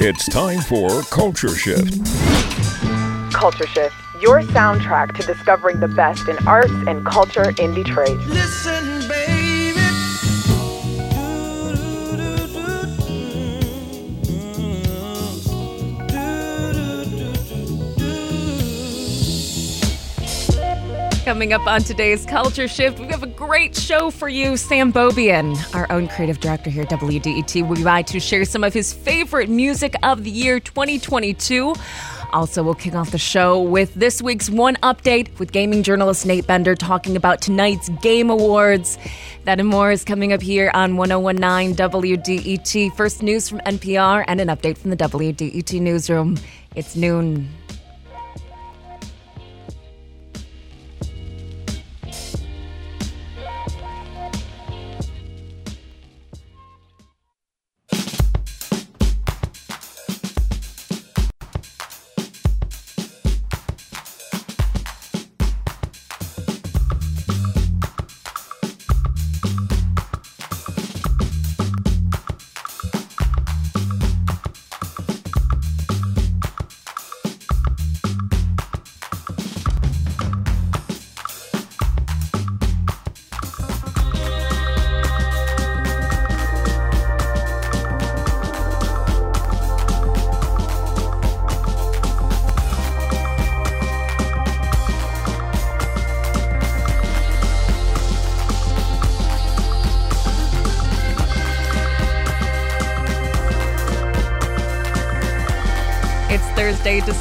It's time for Culture Shift. Culture Shift, your soundtrack to discovering the best in arts and culture in Detroit. Listen, Coming up on today's Culture Shift, we have a great show for you. Sam Bobian, our own creative director here at WDET, will be by to share some of his favorite music of the year 2022. Also, we'll kick off the show with this week's One Update with gaming journalist Nate Bender talking about tonight's Game Awards. That and more is coming up here on 1019 WDET. First news from NPR and an update from the WDET newsroom. It's noon.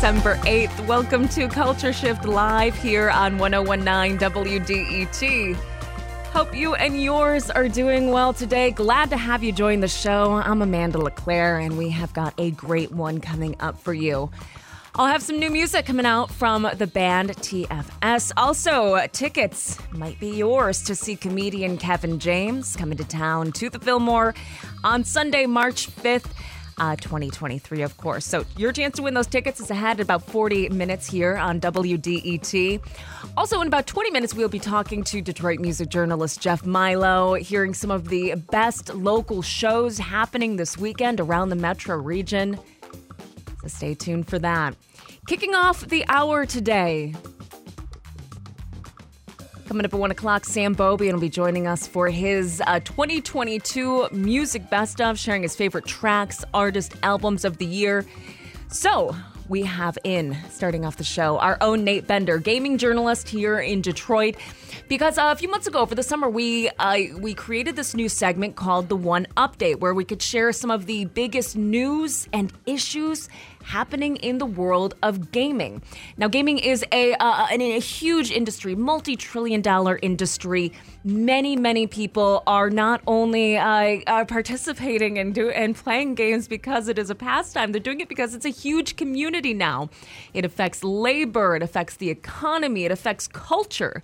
December 8th. Welcome to Culture Shift Live here on 1019 WDET. Hope you and yours are doing well today. Glad to have you join the show. I'm Amanda LeClaire, and we have got a great one coming up for you. I'll have some new music coming out from the band TFS. Also, tickets might be yours to see comedian Kevin James coming to town to the Fillmore on Sunday, March 5th. Uh, 2023, of course. So, your chance to win those tickets is ahead in about 40 minutes here on WDET. Also, in about 20 minutes, we'll be talking to Detroit music journalist Jeff Milo, hearing some of the best local shows happening this weekend around the metro region. So stay tuned for that. Kicking off the hour today. Coming up at 1 o'clock, Sam Bobian will be joining us for his uh, 2022 Music Best of, sharing his favorite tracks, artist, albums of the year. So, we have in, starting off the show, our own Nate Bender, gaming journalist here in Detroit. Because uh, a few months ago, for the summer, we uh, we created this new segment called the One Update, where we could share some of the biggest news and issues happening in the world of gaming. Now, gaming is a uh, an, a huge industry, multi-trillion-dollar industry. Many, many people are not only uh, are participating and do and playing games because it is a pastime. They're doing it because it's a huge community now. It affects labor, it affects the economy, it affects culture.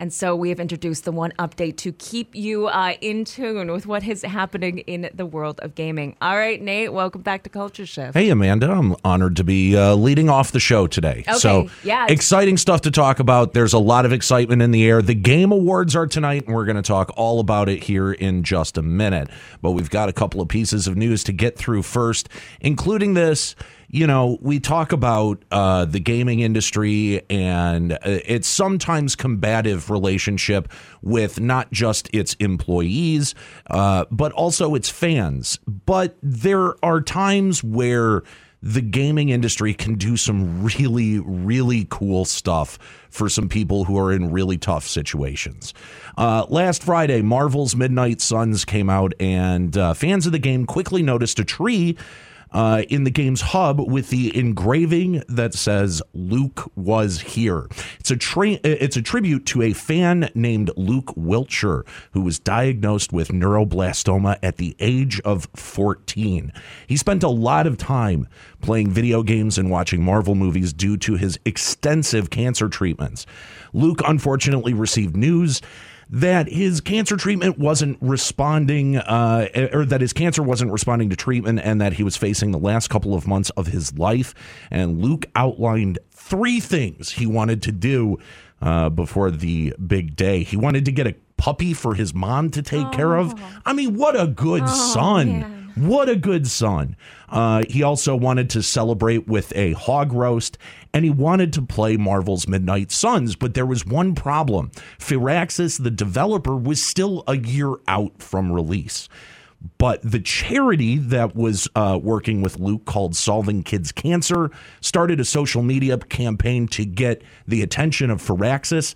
And so we have introduced the one update to keep you uh, in tune with what is happening in the world of gaming. All right, Nate, welcome back to Culture Shift. Hey, Amanda, I'm honored to be uh, leading off the show today. Okay, So, yeah. exciting stuff to talk about. There's a lot of excitement in the air. The Game Awards are tonight, and we're going to talk all about it here in just a minute. But we've got a couple of pieces of news to get through first, including this. You know, we talk about uh, the gaming industry and uh, its sometimes combative relationship with not just its employees, uh, but also its fans. But there are times where the gaming industry can do some really, really cool stuff for some people who are in really tough situations. Uh, last Friday, Marvel's Midnight Suns came out, and uh, fans of the game quickly noticed a tree. Uh, in the game's hub with the engraving that says Luke was here. It's a tra- it's a tribute to a fan named Luke Wiltshire who was diagnosed with neuroblastoma at the age of 14. He spent a lot of time playing video games and watching Marvel movies due to his extensive cancer treatments. Luke unfortunately received news that his cancer treatment wasn't responding, uh, or that his cancer wasn't responding to treatment, and that he was facing the last couple of months of his life. And Luke outlined three things he wanted to do uh, before the big day. He wanted to get a puppy for his mom to take care of. I mean, what a good son. man. What a good son. Uh, he also wanted to celebrate with a hog roast, and he wanted to play Marvel's Midnight Suns. But there was one problem Firaxis, the developer, was still a year out from release. But the charity that was uh, working with Luke called Solving Kids Cancer started a social media campaign to get the attention of Firaxis.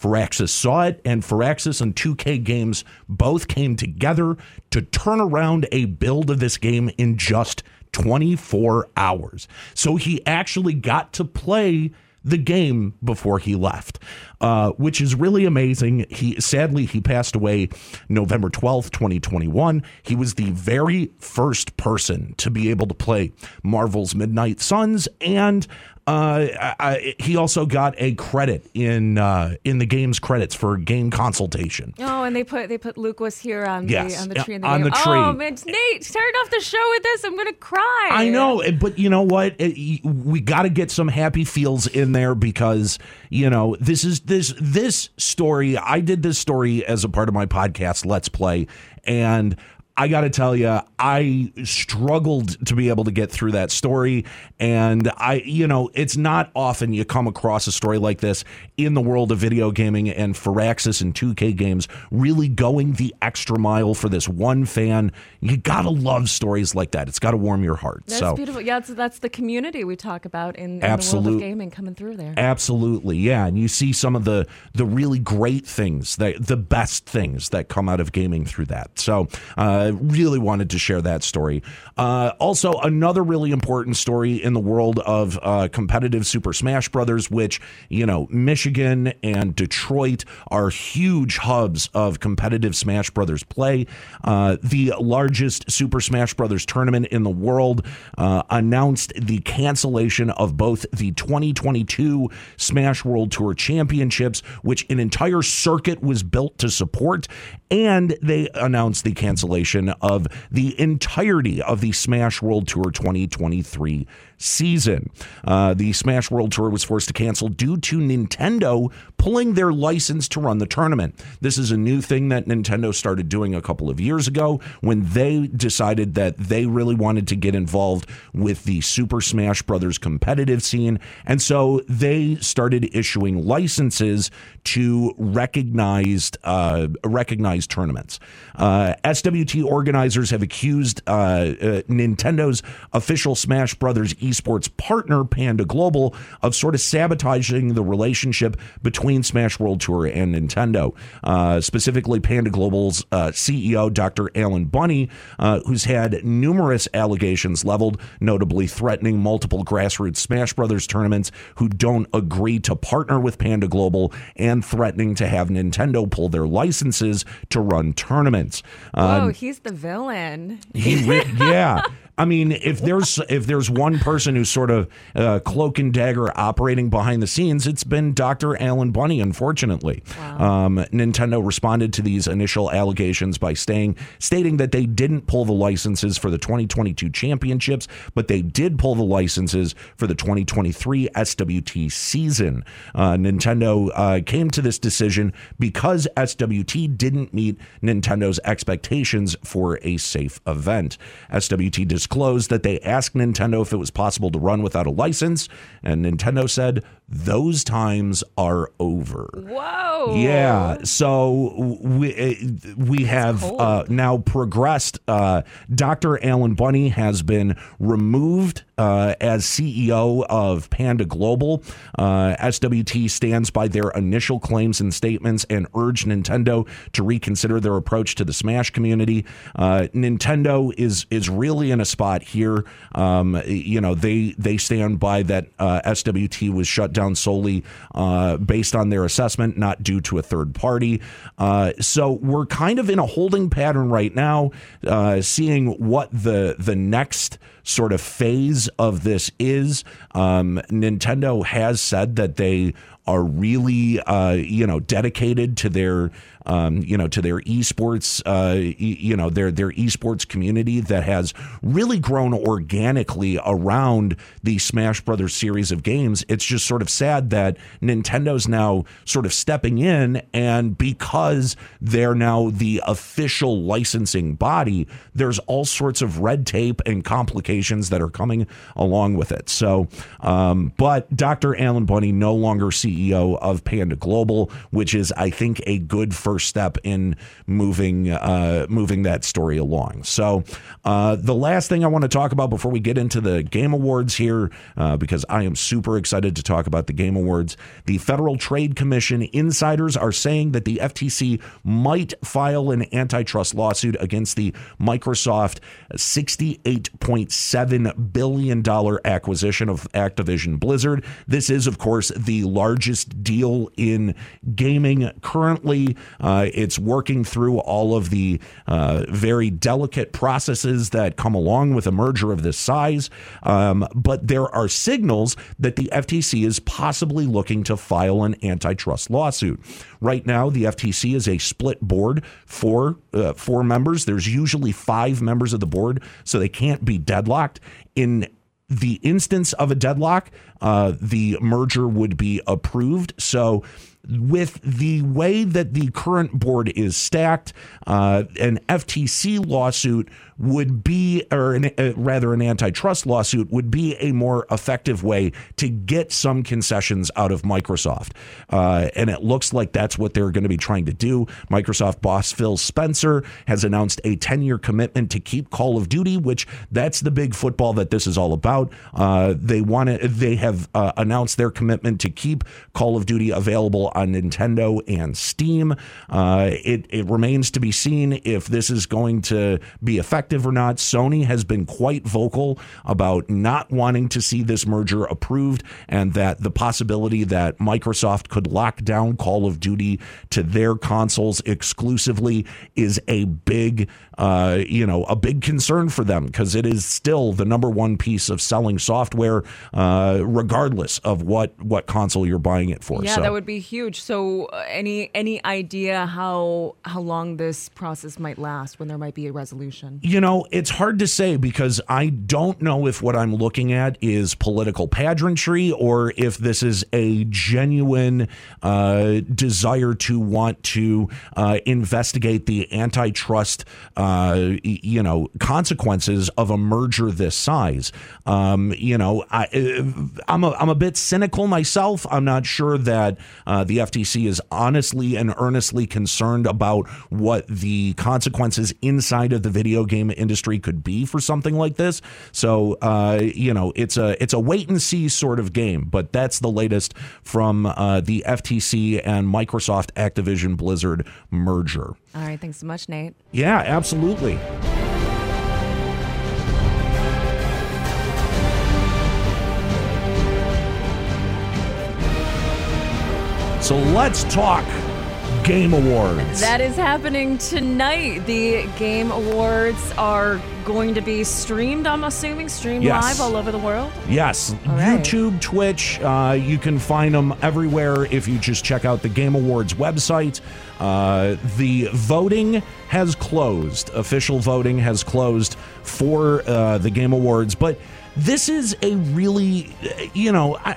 Firaxis saw it, and Firaxis and 2K Games both came together to turn around a build of this game in just 24 hours. So he actually got to play the game before he left, uh, which is really amazing. He sadly he passed away November twelfth, twenty twenty one. He was the very first person to be able to play Marvel's Midnight Suns, and uh, I, I, he also got a credit in uh, in the game's credits for game consultation. Oh, and they put they put Luke was here on Yes, the on the yeah, tree in the on game. the tree. Oh man, Nate, start off the show with this. I'm gonna cry. I know, but you know what? It- we got to get some happy feels in there because you know this is this this story. I did this story as a part of my podcast, Let's Play, and. I got to tell you, I struggled to be able to get through that story. And I, you know, it's not often you come across a story like this in the world of video gaming and Firaxis and 2K games really going the extra mile for this one fan. You got to love stories like that. It's got to warm your heart. That's so. beautiful. Yeah, that's, that's the community we talk about in, in the world of gaming coming through there. Absolutely, yeah, and you see some of the the really great things, that the best things that come out of gaming through that. So, uh, really wanted to share that story. Uh, also, another really important story in the world of uh, competitive Super Smash Brothers, which you know, Michigan and Detroit are huge hubs of competitive Smash Brothers play. Uh, the largest Super Smash Brothers tournament in the world uh, announced the cancellation of both the 2022 Smash World Tour Championships, which an entire circuit was built to support, and they announced the cancellation of the entirety of the Smash World Tour 2023 season. Uh, the Smash World Tour was forced to cancel due to Nintendo pulling their license to run the tournament. This is a new thing that Nintendo started doing a couple of years ago when they decided that they really wanted to get involved with the Super Smash Brothers competitive scene. And so they started issuing licenses to recognized uh, recognized tournaments. Uh, SWT organizers have accused uh, uh, Nintendo's official Smash Brothers esports partner Panda Global of sort of sabotaging the relationship between Smash World Tour and Nintendo. Uh, specifically, Panda Global's uh, CEO Dr. Alan Bunney, uh, who's had numerous allegations leveled, notably threatening multiple grassroots Smash Brothers tournaments who don't agree to partner with Panda Global and threatening to have Nintendo pull their licenses to run tournaments. Uh, Whoa, he's the villain. he re- yeah. I mean, if there's if there's one person who's sort of uh, cloak and dagger operating behind the scenes, it's been Dr. Alan Bunney. Unfortunately, um, Nintendo responded to these initial allegations by staying stating that they didn't pull the licenses for the 2022 championships, but they did pull the licenses for the 2023 SWT season. Uh, Nintendo uh, came to this decision because SWT didn't meet Nintendo's expectations for a safe event. SWT disclosed that they asked Nintendo if it was possible to run without a license, and Nintendo said those times are over. Whoa. Yeah, so we uh, we have uh, now progressed. Uh, Dr. Alan Bunney has been removed uh, as CEO of Panda Global. Uh, SWT stands by their initial claims and statements and urged Nintendo to reconsider their approach to the Smash community. Uh, Nintendo is is really in a spot here. Um, you know, they they stand by that uh, SWT was shut down solely uh, based on their assessment, not due to a third party. Uh, so we're kind of in a holding pattern right now, uh, seeing what the the next sort of phase of this is. Um, Nintendo has said that they are really, uh, you know, dedicated to their um, you know, to their esports, uh, you know, their their esports community that has really grown organically around the Smash Brothers series of games. It's just sort of sad that Nintendo's now sort of stepping in, and because they're now the official licensing body, there's all sorts of red tape and complications that are coming along with it. So, um, but Dr. Alan Bunney, no longer CEO of Panda Global, which is, I think, a good first first step in moving uh, moving that story along. So uh, the last thing I want to talk about before we get into the Game Awards here, uh, because I am super excited to talk about the Game Awards. The Federal Trade Commission insiders are saying that the FTC might file an antitrust lawsuit against the Microsoft $68.7 billion acquisition of Activision Blizzard. This is, of course, the largest deal in gaming currently. Uh, it's working through all of the uh, very delicate processes that come along with a merger of this size. Um, but there are signals that the FTC is possibly looking to file an antitrust lawsuit. Right now, the FTC is a split board for uh, four members. There's usually five members of the board, so they can't be deadlocked. In the instance of a deadlock, uh, the merger would be approved. So with the way that the current board is stacked, uh, an FTC lawsuit would be, or an, uh, rather, an antitrust lawsuit would be a more effective way to get some concessions out of Microsoft. Uh, and it looks like that's what they're going to be trying to do. Microsoft boss Phil Spencer has announced a 10 year commitment to keep Call of Duty, which that's the big football that this is all about. Uh, they want to, they have uh, announced their commitment to keep Call of Duty available on Nintendo and Steam. Uh, it, it remains to be seen if this is going to be effective effective or not, Sony has been quite vocal about not wanting to see this merger approved and that the possibility that Microsoft could lock down Call of Duty to their consoles exclusively is a big, uh, you know, a big concern for them because it is still the number one piece of selling software, uh, regardless of what what console you're buying it for. Yeah, so. that would be huge. So, uh, any any idea how how long this process might last when there might be a resolution? You you know, it's hard to say because I don't know if what I'm looking at is political pageantry or if this is a genuine uh, desire to want to uh, investigate the antitrust, uh, you know, consequences of a merger this size. Um, you know, I, am a, I'm a bit cynical myself. I'm not sure that uh, the FTC is honestly and earnestly concerned about what the consequences inside of the video game industry could be for something like this. So uh, you know, it's a it's a wait and see sort of game. But that's the latest from uh, the FTC and Microsoft Activision Blizzard merger. All right, thanks so much, Nate. Yeah, absolutely. So let's talk Game Awards. That is happening tonight. The Game Awards are going to be streamed, I'm assuming, streamed Yes. live all over the world. Yes, right. YouTube, Twitch. Uh, you can find them everywhere if you just check out the Game Awards website. Uh, the voting has closed. Official voting has closed for uh, the Game Awards, but this is a really, uh, you know, I,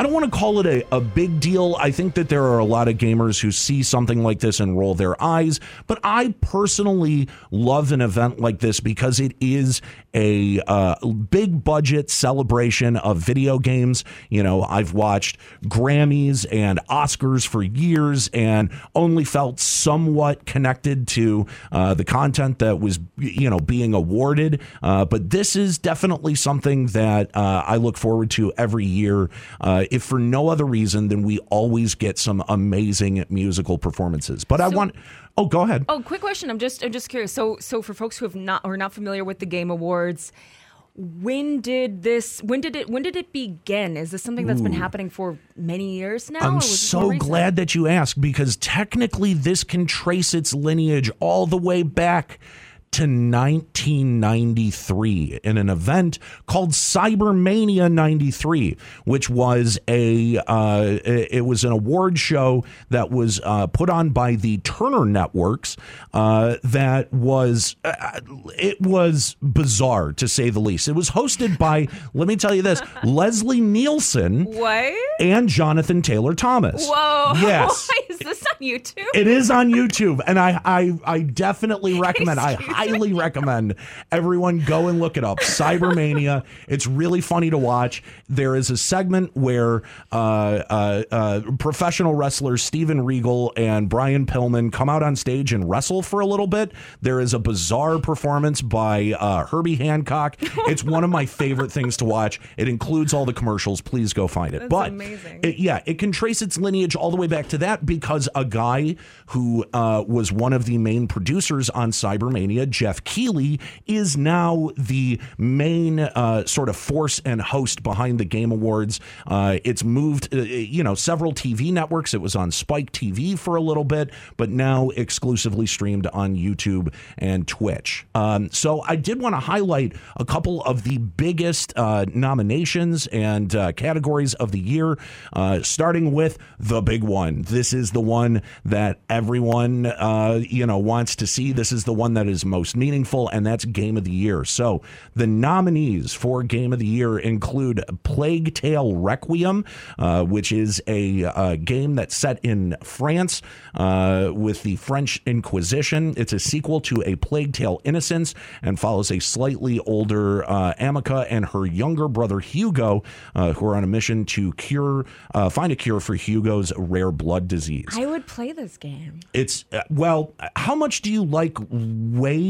I don't want to call it a, a big deal. I think that there are a lot of gamers who see something like this and roll their eyes, but I personally love an event like this because it is a uh, big budget celebration of video games. You know, I've watched Grammys and Oscars for years and only felt somewhat connected to uh, the content that was, you know, being awarded. Uh, but this is definitely something that uh, I look forward to every year. If for no other reason than we always get some amazing musical performances. But I want. Oh, go ahead. Oh, quick question. I'm just I'm just curious. So so for folks who have not or are not familiar with the Game Awards, when did this when did it when did it begin? Is this something that's been happening for many years now? I'm was this more so glad that you asked because technically this can trace its lineage all the way back to 1993 in an event called Cybermania 93, which was a uh, it was an award show that was uh, put on by the Turner Networks. Uh, that was uh, it was bizarre to say the least. It was hosted by let me tell you this Leslie Nielsen What? and Jonathan Taylor Thomas. Whoa. Yes. Why is this on YouTube? It is on YouTube, and I I, I definitely recommend. I highly recommend everyone go and look it up. Cybermania. It's really funny to watch. There is a segment where uh, uh, uh, professional wrestlers Steven Regal and Brian Pillman come out on stage and wrestle for a little bit. There is a bizarre performance by uh, Herbie Hancock. It's one of my favorite things to watch. It includes all the commercials. Please go find it. That's but amazing. it- yeah, it can trace its lineage all the way back to that because a guy who uh, was one of the main producers on Cybermania, Geoff Keighley, is now the main uh, sort of force and host behind the Game Awards. Uh, it's moved, uh, you know, several TV networks. It was on Spike TV for a little bit, but now exclusively streamed on YouTube and Twitch. Um, so I did want to highlight a couple of the biggest uh, nominations and uh, categories of the year, starting with the big one. This is the one that everyone, you know, wants to see. This is the one that is most meaningful, and that's Game of the Year. So the nominees for Game of the Year include Plague Tale Requiem, uh, which is a uh, game that's set in France uh, with the French Inquisition. It's a sequel to A Plague Tale Innocence and follows a slightly older uh, Amicia and her younger brother Hugo, uh, who are on a mission to cure, uh, find a cure for Hugo's rare blood disease. I would play this game. It's uh, well, how much do you like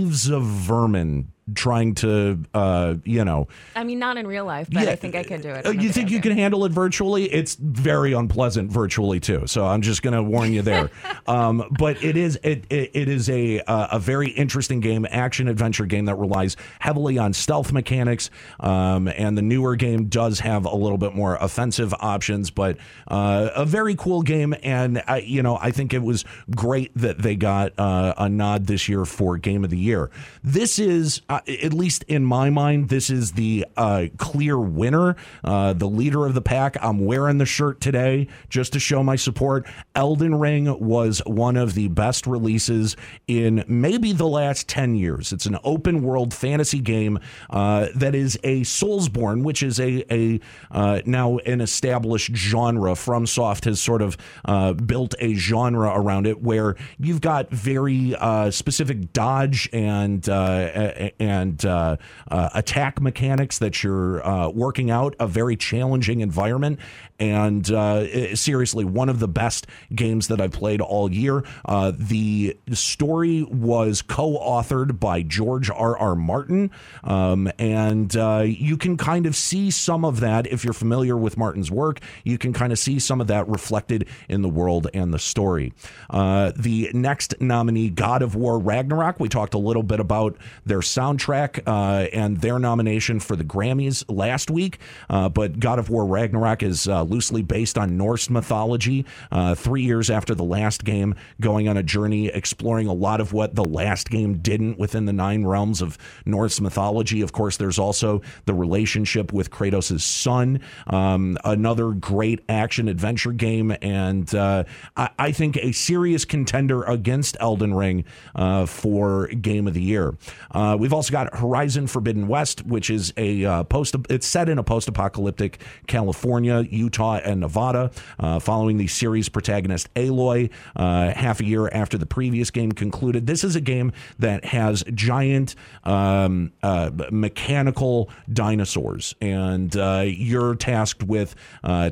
waves of vermin trying to, uh, you know? I mean, not in real life, but I think I can do it. Uh, You think you can handle it virtually? It's very unpleasant virtually too. So I'm just going to warn you there. um, but it is it it, it is a uh, a very interesting game, action adventure game that relies heavily on stealth mechanics. Um, and the newer game does have a little bit more offensive options, but uh, a very cool game. And I, you know, I think it was great that they got uh, a nod this year for Game of the Year. This is, at least in my mind, this is the uh, clear winner, uh, the leader of the pack. I'm wearing the shirt today just to show my support. Elden Ring was one of the best releases in maybe the last 10 years. It's an open world fantasy game uh, that is a Soulsborne, which is a, a uh, now an established genre. FromSoft has sort of uh, built a genre around it where you've got very specific dodge and uh, a- and uh, uh, attack mechanics that you're uh, working out. A very challenging environment, and uh, seriously, one of the best games that I've played all year. Uh, the story was co-authored by George R. R. Martin, um, and you can kind of see some of that if you're familiar with Martin's work. You can kind of see some of that reflected in the world and the story. The next nominee, God of War Ragnarok, we talked a little bit about their soundtrack uh, and their nomination for the Grammys last week. Uh, but God of War Ragnarok is uh, loosely based on Norse mythology. Three years after the last game, going on a journey exploring a lot of what the last game didn't within the nine realms of Norse mythology. Of course, there's also the relationship with Kratos' son. Um, another great action adventure game, and uh, I, I think a serious contender against Elden Ring uh, for Game of the Year. Uh, we've also got Horizon Forbidden West, which is a uh, post. It's set in a post-apocalyptic California, Utah, and Nevada, uh, following the series protagonist Aloy. Uh, half a year after the previous game concluded, this is a game that has giant um, uh, mechanical dinosaurs, and uh, you're tasked with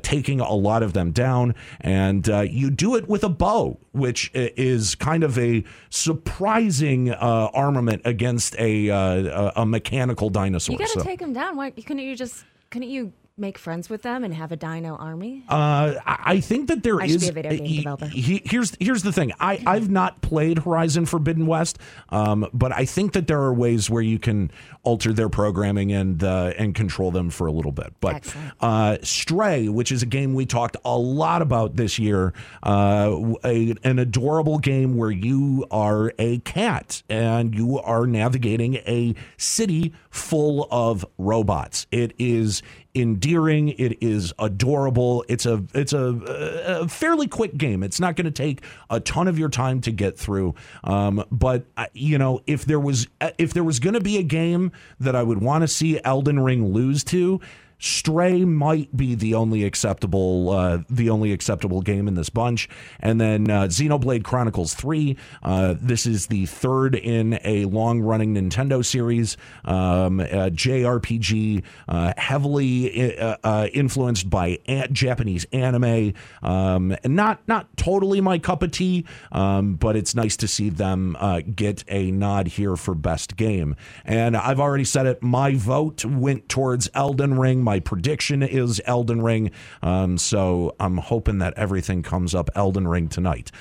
taking a lot of them down, and you do it with a bow, which is kind of a surprising armament against a Uh, a, a mechanical dinosaur. You got to So- take him down. Why couldn't you just? Couldn't you make friends with them and have a dino army? Uh, I think that there I is. should be a video game he- developer. he- here's here's the thing. I I've not played Horizon Forbidden West, um, but I think that there are ways where you can alter their programming and uh, and control them for a little bit. But uh, Stray, which is a game we talked a lot about this year, uh, a, an adorable game where you are a cat and you are navigating a city full of robots. It is endearing. It is adorable. It's a it's a, a fairly quick game. It's not going to take a ton of your time to get through. Um, but uh, you know, if there was if there was going to be a game that I would want to see Elden Ring lose to. Stray might be the only acceptable, uh, the only acceptable game in this bunch, and then uh, Xenoblade Chronicles Three. Uh, this is the third in a long-running Nintendo series, um, uh, JRPG, uh, heavily uh, influenced by a- Japanese anime. Um, not not totally my cup of tea, um, but it's nice to see them get a nod here for best game. And I've already said it. My vote went towards Elden Ring. My prediction is Elden Ring. Um, so I'm hoping that everything comes up Elden Ring tonight.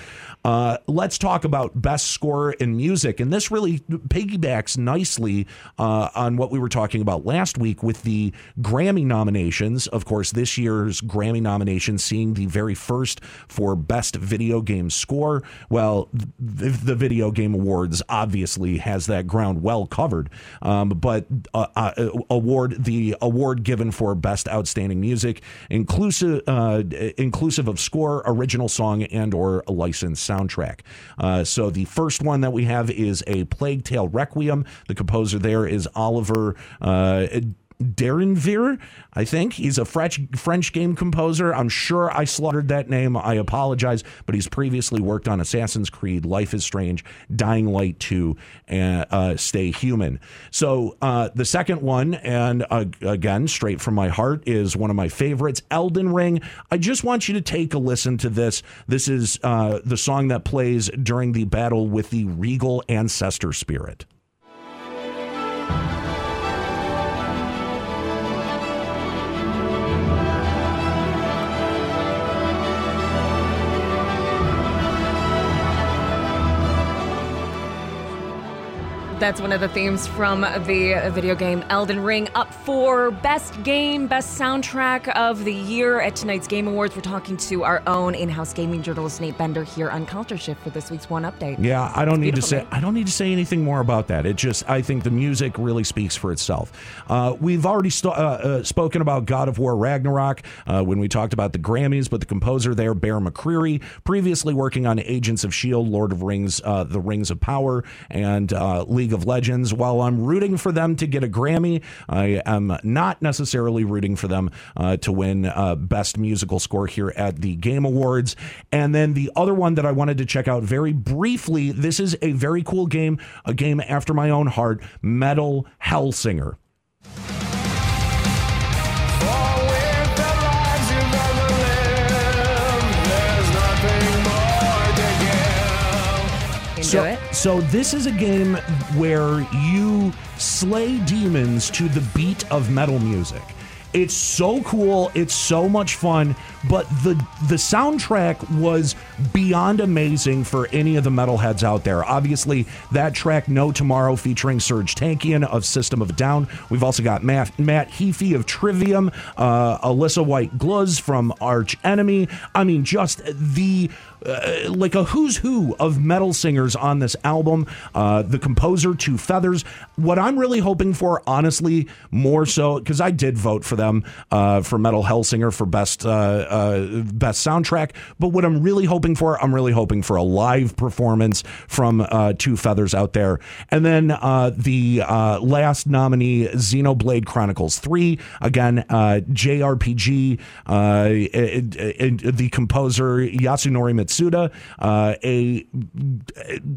Uh, let's talk about best score in music. And this really piggybacks nicely uh, on what we were talking about last week with the Grammy nominations. Of course, this year's Grammy nominations seeing the very first for best video game score. Well, the, the Video Game Awards obviously has that ground well covered. Um, but uh, uh, award the award given for best outstanding music, inclusive uh, inclusive of score, original song, and or licensed soundtrack. Uh, so the first one that we have is a Plague Tale Requiem. The composer there is Oliver. Uh, Deriviere, I think he's a French French game composer. I'm sure I slaughtered that name. I apologize, but he's previously worked on Assassin's Creed, Life is Strange, Dying Light 2, and uh, Stay Human. So uh, the second one, and uh, again, straight from my heart, is one of my favorites, Elden Ring. I just want you to take a listen to this. This is uh, the song that plays during the battle with the regal ancestor spirit. That's one of the themes from the video game Elden Ring. Up for Best Game, Best Soundtrack of the Year at tonight's Game Awards. We're talking to our own in house gaming journalist, Nate Bender, here on Culture Shift for this week's One Update. Yeah, I don't need to say? I don't need to say anything more about that. It just I think the music really speaks for itself. Uh, we've already st- uh, uh, spoken about God of War Ragnarok uh, when we talked about the Grammys, but the composer there, Bear McCreary, previously working on Agents of Shield, Lord of Rings, uh, The Rings of Power, and uh, League of Legends. While I'm rooting for them to get a Grammy, I am not necessarily rooting for them uh, to win uh, Best Musical Score here at the Game Awards. And then the other one that I wanted to check out very briefly this is a very cool game, a game after my own heart Metal Hellsinger. So, this is a game where you slay demons to the beat of metal music. It's so cool. It's so much fun. But the the soundtrack was beyond amazing for any of the metalheads out there. Obviously, that track "No Tomorrow" featuring Serj Tankian of System of a Down. We've also got Matt Matt Heafy of Trivium, uh, Alissa White-Gluz from Arch Enemy. I mean, just the uh, like a who's who of metal singers on this album. Uh, the composer, Two Feathers. What I'm really hoping for, honestly, more so because I did vote for them uh, for Metal Hellsinger for best uh, uh, best soundtrack. But what I'm really hoping for, I'm really hoping for a live performance from Two Feathers out there, and then the last nominee, Xenoblade Chronicles Three. Again, JRPG. It- it- it- the composer Yasunori Mitsuda Matsuda, uh, a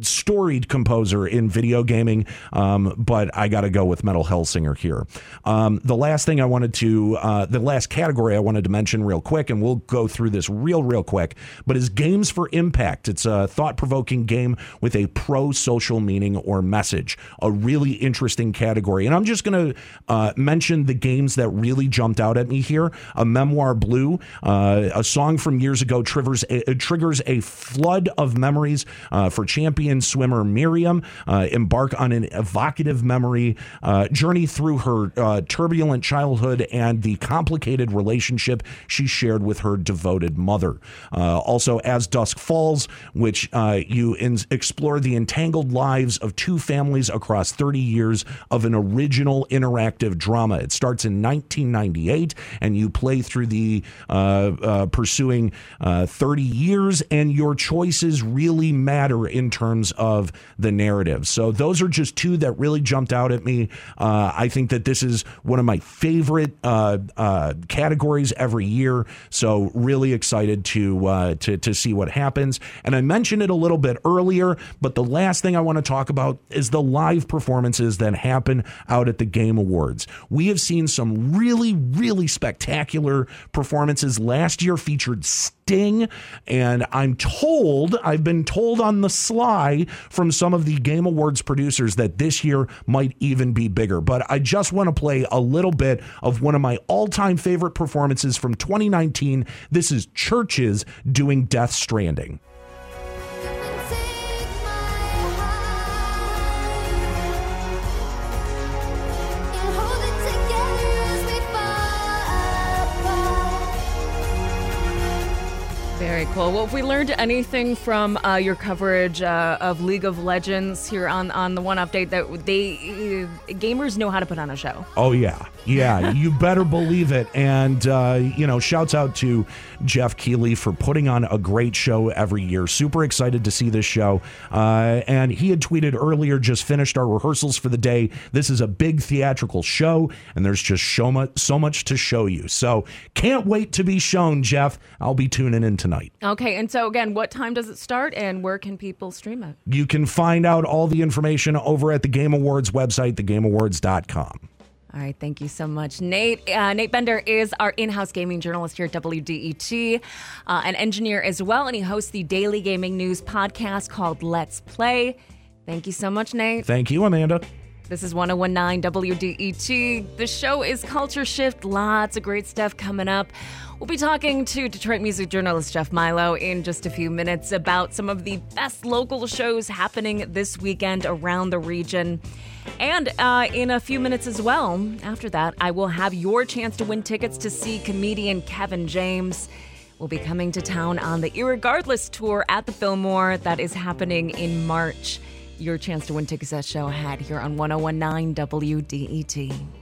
storied composer in video gaming, um, but I got to go with Metal Hellsinger here. Um, the last thing I wanted to, uh, the last category I wanted to mention real quick, and we'll go through this real, real quick, but is Games for Impact. It's a thought provoking game with a pro social meaning or message. A really interesting category. And I'm just going to uh, mention the games that really jumped out at me here. A Memoir Blue, uh, a song from years ago, triggers a, flood of memories uh, for champion swimmer Miriam. Uh, embark on an evocative memory uh, journey through her uh, turbulent childhood and the complicated relationship she shared with her devoted mother. also, As Dusk Falls, which you in- explore the entangled lives of two families across 30 years of an original interactive drama. It starts in 1998, and you play through the uh, uh, pursuing uh, 30 years, and your choices really matter in terms of the narrative. So those are just two that really jumped out at me. Uh, I think that this is one of my favorite uh, uh, categories every year. So really excited to to to see what happens. And I mentioned it a little bit earlier, but the last thing I want to talk about is the live performances that happen out at the Game Awards. We have seen some really, really spectacular performances. Last year featured And I'm told, I've been told on the sly from some of the Game Awards producers that this year might even be bigger. But I just want to play a little bit of one of my all time favorite performances from 2019. This is CHVRCHES doing Death Stranding. Cool. Well, if we learned anything from uh, your coverage uh, of League of Legends here on, on the one update, that they uh, gamers know how to put on a show. Oh yeah, yeah, you better believe it. And uh, you know, shouts out to Geoff Keighley for putting on a great show every year. Super excited to see this show. Uh, and he had tweeted earlier, just finished our rehearsals for the day. This is a big theatrical show, and there's just so much so much to show you. So can't wait to be shown, Geoff. I'll be tuning in tonight. Okay, and so again, what time does it start and where can people stream it? You can find out all the information over at the Game Awards website, thegameawards.com. All right, thank you so much, Nate. Uh, Nate Bender is our in-house gaming journalist here at WDET, uh, an engineer as well, and he hosts the daily gaming news podcast called Let's Play. Thank you so much, Nate. Thank you, Amanda. This is 1019 WDET. The show is Culture Shift. Lots of great stuff coming up. We'll be talking to Detroit music journalist Jeff Milo in just a few minutes about some of the best local shows happening this weekend around the region. And uh, in a few minutes as well, after that, I will have your chance to win tickets to see comedian Kevin James will be coming to town on the Irregardless tour at the Fillmore that is happening in March your chance to win tickets at show ahead here on 1019 WDET.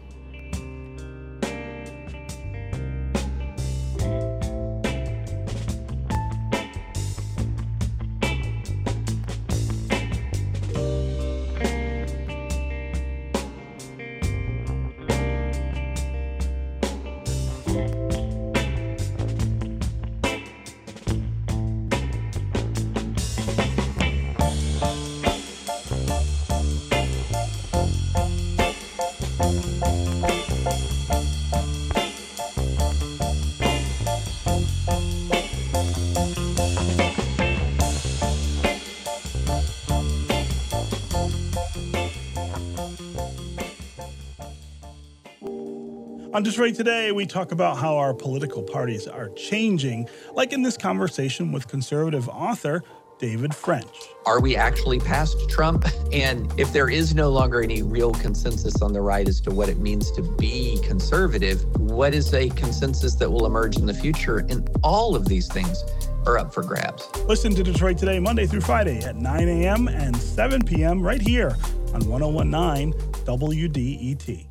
On Detroit Today, we talk about how our political parties are changing, like in this conversation with conservative author David French. Are we actually past Trump? And if there is no longer any real consensus on the right as to what it means to be conservative, what is a consensus that will emerge in the future? And all of these things are up for grabs. Listen to Detroit Today Monday through Friday at 9 a.m. and 7 p.m. right here on 1019 WDET.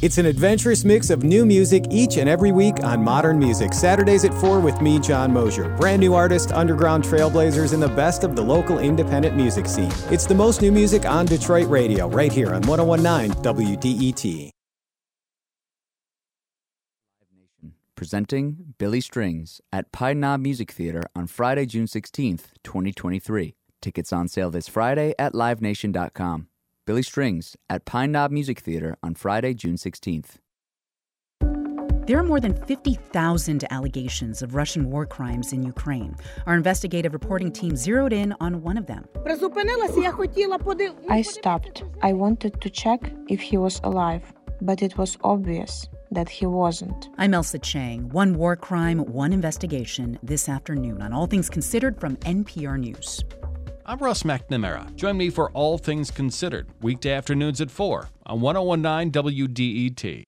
It's an adventurous mix of new music each and every week on Modern Music. Saturdays at 4 with me, John Mosier. Brand new artists, underground trailblazers, and the best of the local independent music scene. It's the most new music on Detroit radio, right here on 1019 WDET. presenting Billy Strings at Pine Knob Music Theater on Friday, June 16th, 2023. Tickets on sale this Friday at livenation.com. Billy Strings at Pine Knob Music Theater on Friday, June 16th. There are more than 50,000 allegations of Russian war crimes in Ukraine. Our investigative reporting team zeroed in on one of them. I stopped. I wanted to check if he was alive, but it was obvious that he wasn't. I'm Ailsa Chang. One war crime, one investigation this afternoon on All Things Considered from NPR News. I'm Russ McNamara. Join me for All Things Considered, weekday afternoons at 4 on 1019 WDET.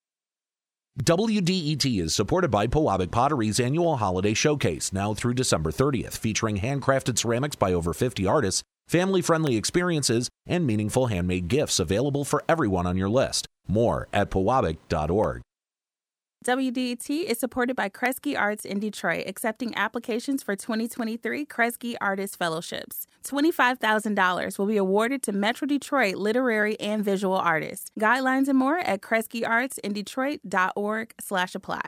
WDET is supported by Pewabic Pottery's annual holiday showcase, now through December 30th, featuring handcrafted ceramics by over 50 artists, family friendly experiences, and meaningful handmade gifts available for everyone on your list. More at pewabic.org. WDET is supported by Kresge Arts in Detroit, accepting applications for 2023 Kresge Artist Fellowships. $25,000 will be awarded to Metro Detroit literary and visual artists. Guidelines and more at KresgeArtsInDetroit.org slash apply.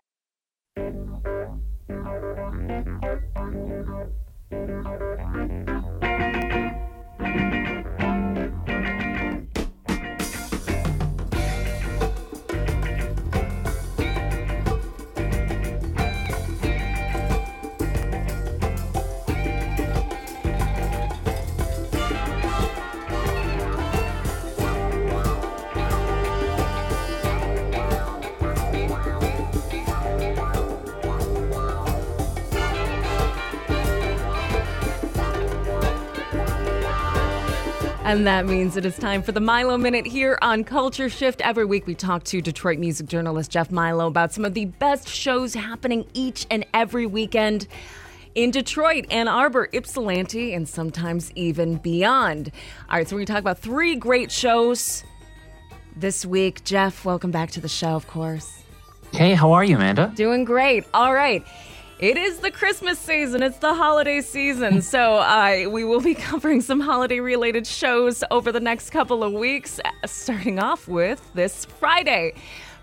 And that means it is time for the Milo Minute here on Culture Shift. Every week we talk to Detroit music journalist Jeff Milo about some of the best shows happening each and every weekend in Detroit, Ann Arbor, Ypsilanti, and sometimes even beyond. All right, so we're going to talk about three great shows this week. Jeff, welcome back to the show, of course. Hey, how are you, Amanda? Doing great. All right. It is the Christmas season. It's the holiday season. so uh, we will be covering some holiday related shows over the next couple of weeks, starting off with this Friday.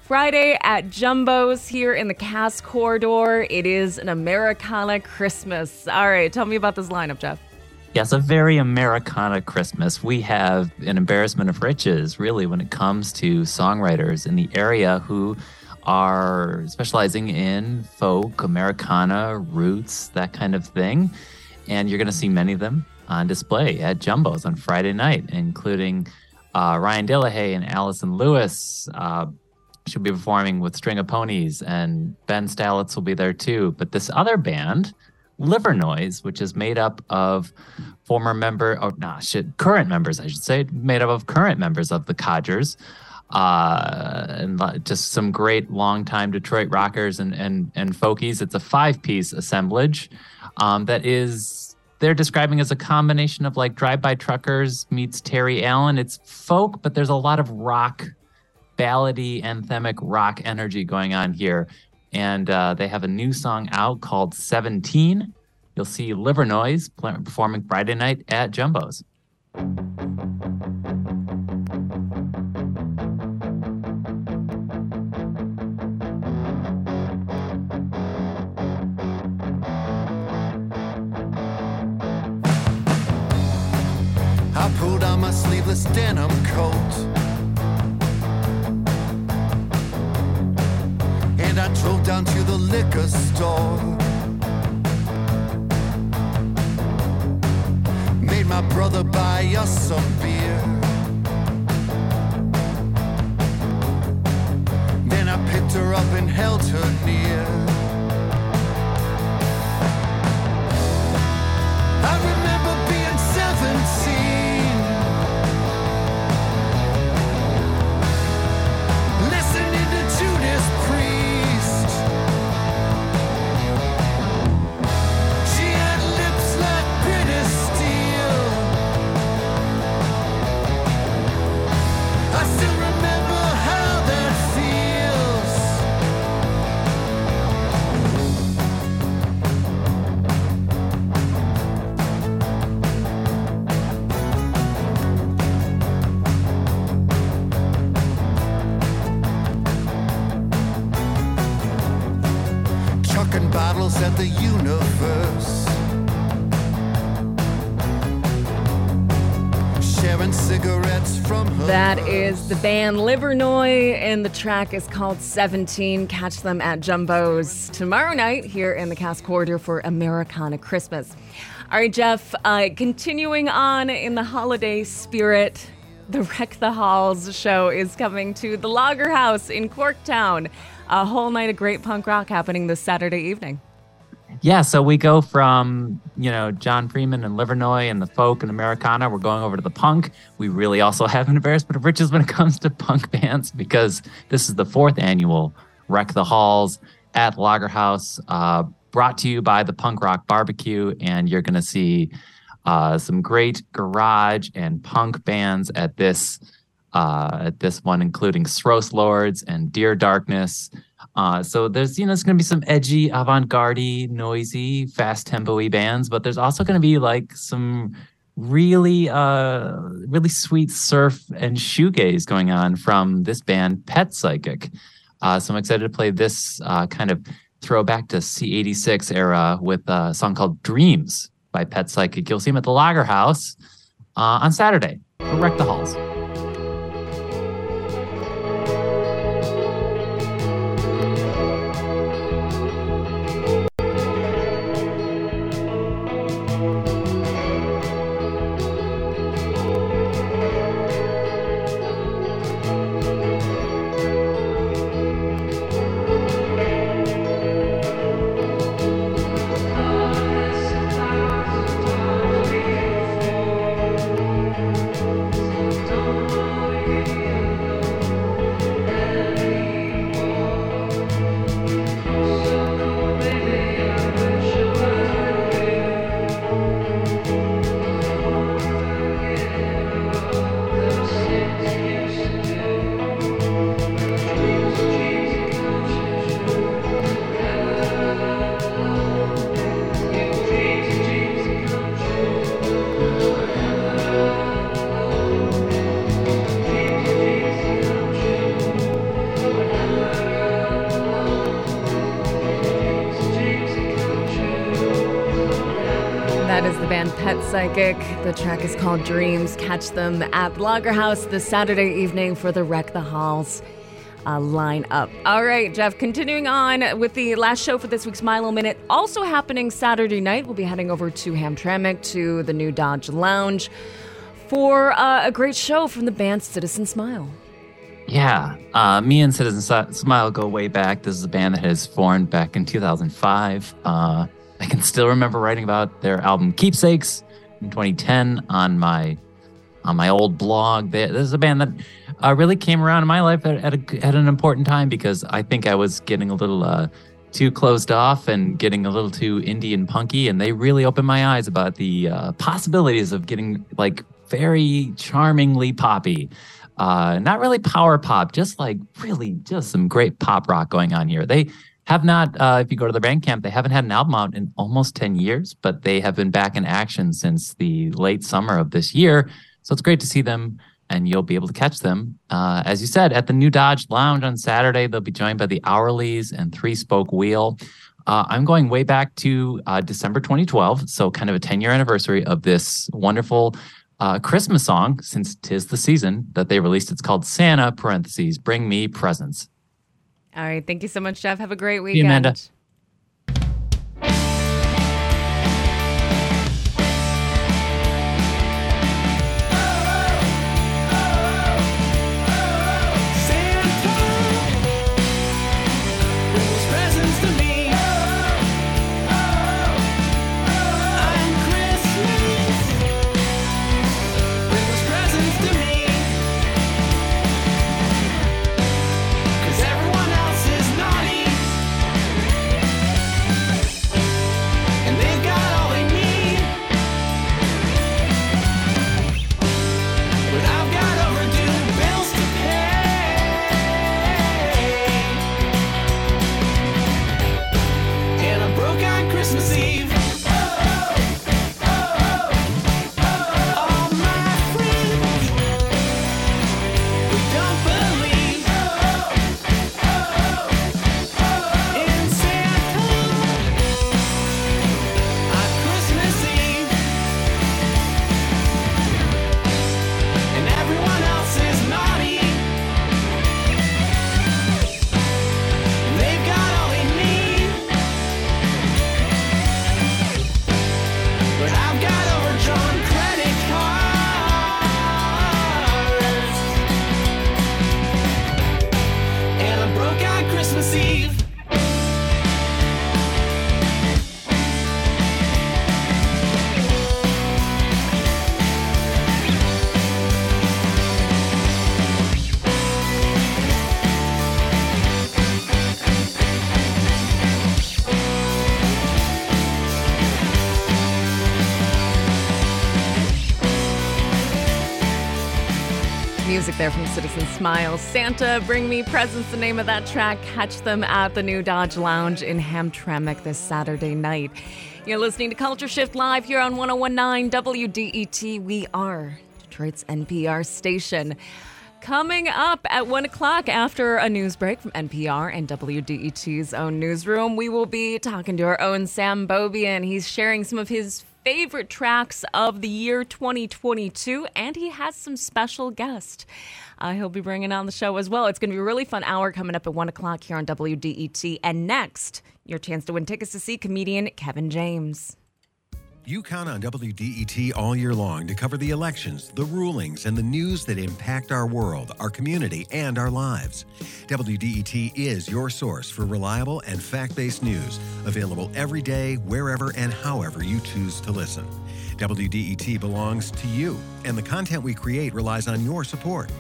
Friday at Jumbo's here in the Cass Corridor. It is an Americana Christmas. All right, tell me about this lineup, Jeff. Yes, a very Americana Christmas. We have an embarrassment of riches, really, when it comes to songwriters in the area who are specializing in folk, Americana, roots, that kind of thing. And you're going to see many of them on display at Jumbo's on Friday night, including uh, Ryan Dillaha and Allison Lewis. Uh, she'll be performing with String of Ponies, and Ben Stalets will be there too. But this other band, Livernois, which is made up of former member, or nah, shit, current members, I should say, made up of current members of the Codgers uh, and just some great longtime Detroit rockers and and and folkies. It's a five piece assemblage um, that is they're describing as a combination of like Drive By Truckers meets Terry Allen. It's folk, but there's a lot of rock, ballady, anthemic rock energy going on here. And uh, they have a new song out called 17. You'll see Livernois performing Friday night at Jumbo's. Pulled on my sleeveless denim coat. And I drove down to the liquor store. Made my brother buy us some beer. Then I picked her up and held her near. I remember being 17. Is the band Livernois, and the track is called 17. Catch them at Jumbo's tomorrow night here in the Cass Corridor for Americana Christmas. All right, Jeff, uh, continuing on in the holiday spirit, the Wreck the Halls show is coming to the Lager House in Corktown. A whole night of great punk rock happening this Saturday evening. Yeah, so we go from, you know, John Freeman and Livernois and the folk and Americana. We're going over to the punk. We really also have an embarrassment of riches when it comes to punk bands because this is the fourth annual Wreck the Halls at Lager House, uh, brought to you by the Punk Rock Barbecue. And you're going to see uh, some great garage and punk bands at this uh, at this one, including Throat Lords and Dear Darkness. Uh, so there's you know it's going to be some edgy, avant-garde, noisy, fast tempo-y bands, but there's also going to be like some really uh really sweet surf and shoegaze going on from this band Pet Psychic. Uh, so I'm excited to play this uh, kind of throwback to C86 era with a song called Dreams by Pet Psychic. You'll see them at the Lager House uh, on Saturday for Wreck the Halls. The track is called Dreams. Catch them at Lager House this Saturday evening for the Wreck the Halls uh, lineup. All right, Jeff, continuing on with the last show for this week's Milo Minute. Also happening Saturday night, we'll be heading over to Hamtramck to the new Dodge Lounge for uh, a great show from the band Citizen Smile. Yeah, uh, me and Citizen Smile go way back. This is a band that has formed back in 2005. Uh, I can still remember writing about their album Keepsakes in 2010 on my on my old blog. This is a band that uh, really came around in my life at, at, a, at an important time because I think I was getting a little uh, too closed off and getting a little too indie and punky, and they really opened my eyes about the uh, possibilities of getting like very charmingly poppy. Uh, not really power pop, just like really just some great pop rock going on here. They have not, uh, if you go to the Bandcamp, they haven't had an album out in almost 10 years, but they have been back in action since the late summer of this year. So it's great to see them, and you'll be able to catch them, uh, as you said, at the New Dodge Lounge on Saturday. They'll be joined by the Hourlies and Three Spoke Wheel. Uh, I'm going way back to uh, December 2012, so kind of a 10 year anniversary of this wonderful uh, Christmas song, since tis the season that they released. It's called Santa parentheses Bring Me Presents. All right, thank you so much, Jeff. Have a great See weekend. you, Amanda. There from Citizen Smile. Santa, Bring Me Presents, the name of that track. Catch them at the new Dodge Lounge in Hamtramck this Saturday night. You're listening to Culture Shift Live here on 1019 WDET. We are Detroit's NPR station. Coming up at 1 o'clock after a news break from NPR and WDET's own newsroom, we will be talking to our own Sam Beaubien. He's sharing some of his favorite tracks of the year 2022, and he has some special guests. Uh, he'll be bringing on the show as well. It's going to be a really fun hour coming up at 1 o'clock here on WDET. And next, your chance to win tickets to see comedian Kevin James. You count on WDET all year long to cover the elections, the rulings, and the news that impact our world, our community, and our lives. WDET is your source for reliable and fact based news, available every day, wherever and however you choose to listen. WDET belongs to you, and the content we create relies on your support.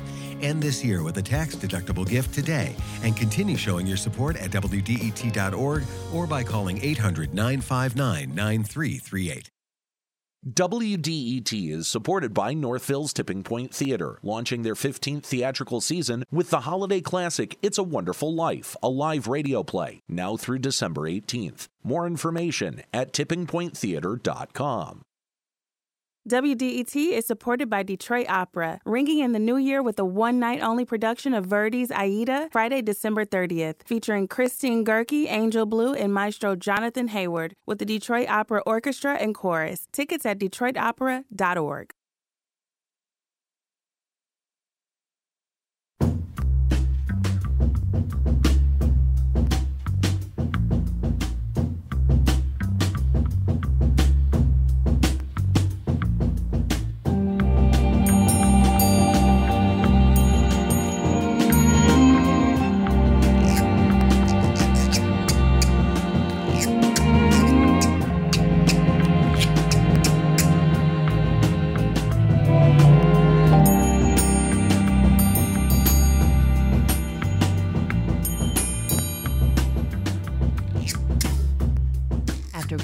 End this year with a tax deductible gift today and continue showing your support at WDET.org or by calling 800 959 9338. WDET is supported by Northville's Tipping Point Theater, launching their 15th theatrical season with the holiday classic It's a Wonderful Life, a live radio play, now through December 18th. More information at tippingpointtheater.com. WDET is supported by Detroit Opera, ringing in the new year with a one night only production of Verdi's Aida, Friday, December 30th, featuring Christine Goerke, Angel Blue, and Maestro Jonathan Heyward with the Detroit Opera Orchestra and Chorus. Tickets at DetroitOpera.org.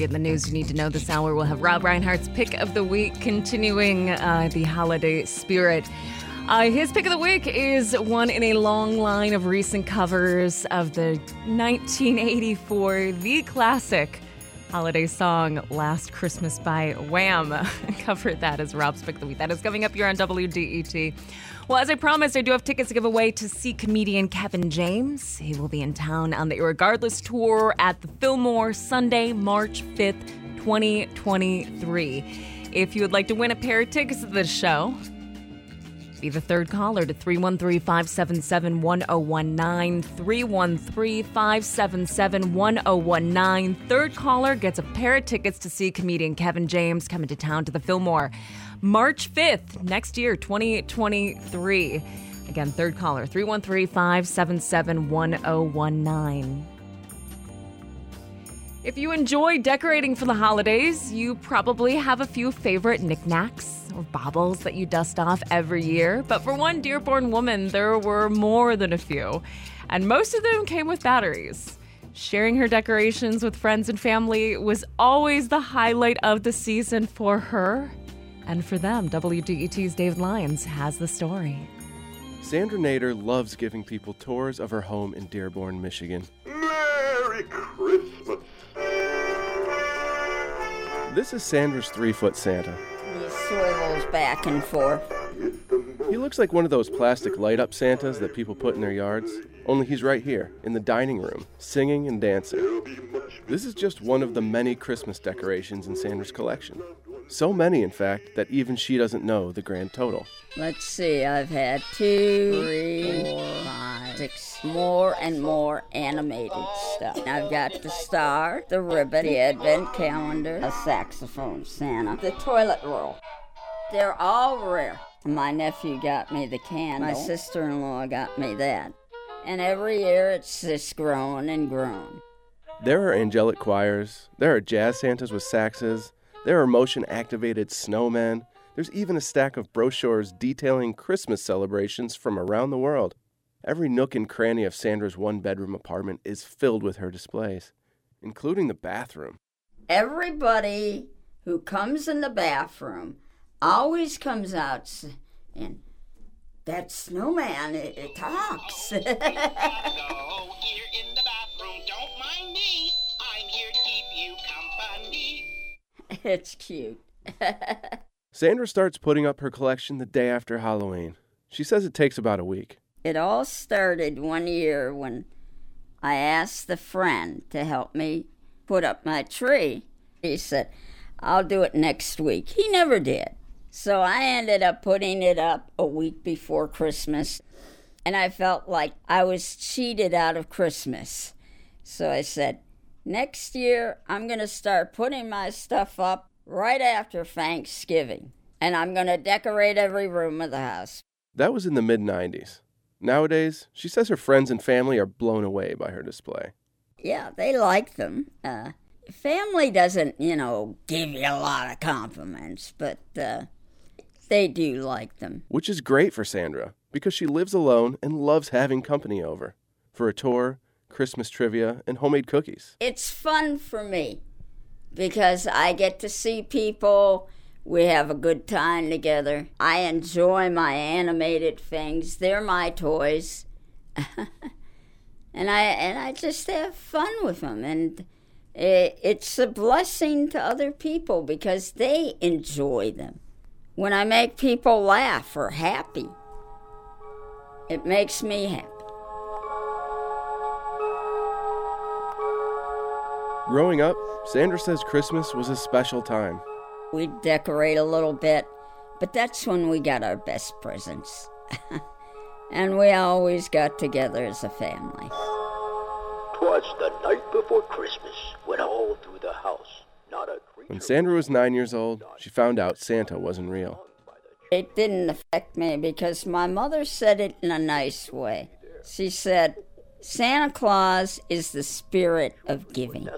Get the news you need to know this hour, we'll have Rob Reinhart's pick of the week, continuing uh, the holiday spirit. Uh, his pick of the week is one in a long line of recent covers of the 1984, the classic holiday song Last Christmas by Wham. Covered that as Rob's pick the week. That is coming up here on WDET. Well, as I promised, I do have tickets to give away to see comedian Kevin James. He will be in town on the Irregardless tour at the Fillmore Sunday, March 5th, 2023. If you would like to win a pair of tickets to this show, be the third caller to 313 577 1019. 313 577 1019. Third caller gets a pair of tickets to see comedian Kevin James coming to town to the Fillmore March 5th, next year, 2023. Again, third caller 313 577 1019. If you enjoy decorating for the holidays, you probably have a few favorite knickknacks or baubles that you dust off every year. But for one Dearborn woman, there were more than a few, and most of them came with batteries. Sharing her decorations with friends and family was always the highlight of the season for her and for them. WDET's David Lyons has the story. Sandra Nader loves giving people tours of her home in Dearborn, Michigan. Merry Christmas. This is Sandra's three foot Santa. He swivels back and forth. He looks like one of those plastic light up Santas that people put in their yards, only he's right here, in the dining room, singing and dancing. This is just one of the many Christmas decorations in Sandra's collection. So many, in fact, that even she doesn't know the grand total. Let's see, I've had two, three, four, five, six more and more animated stuff. I've got the star, the ribbon, the advent calendar, a saxophone Santa, the toilet roll. They're all rare. My nephew got me the candle. My sister in law got me that. And every year it's just grown and grown. There are angelic choirs, there are jazz Santas with saxes, there are motion activated snowmen, there's even a stack of brochures detailing Christmas celebrations from around the world. Every nook and cranny of Sandra's one bedroom apartment is filled with her displays, including the bathroom. Everybody who comes in the bathroom always comes out and That snowman, it, it talks. it's cute. Sandra starts putting up her collection the day after Halloween. She says it takes about a week. It all started one year when I asked the friend to help me put up my tree. He said, I'll do it next week. He never did. So I ended up putting it up a week before Christmas, and I felt like I was cheated out of Christmas. So I said, next year I'm going to start putting my stuff up right after Thanksgiving, and I'm going to decorate every room of the house. That was in the mid 90s. Nowadays, she says her friends and family are blown away by her display. Yeah, they like them. Uh, family doesn't, you know, give you a lot of compliments, but uh, they do like them. Which is great for Sandra because she lives alone and loves having company over for a tour, Christmas trivia, and homemade cookies. It's fun for me because I get to see people. We have a good time together. I enjoy my animated things. They're my toys. and I and I just have fun with them and it, it's a blessing to other people because they enjoy them. When I make people laugh or happy, it makes me happy. Growing up, Sandra says Christmas was a special time. We'd decorate a little bit, but that's when we got our best presents. and we always got together as a family. Twas the night before Christmas when all through the house not a creature. When Sandra was nine years old, she found out Santa wasn't real. It didn't affect me because my mother said it in a nice way. She said, Santa Claus is the spirit of giving.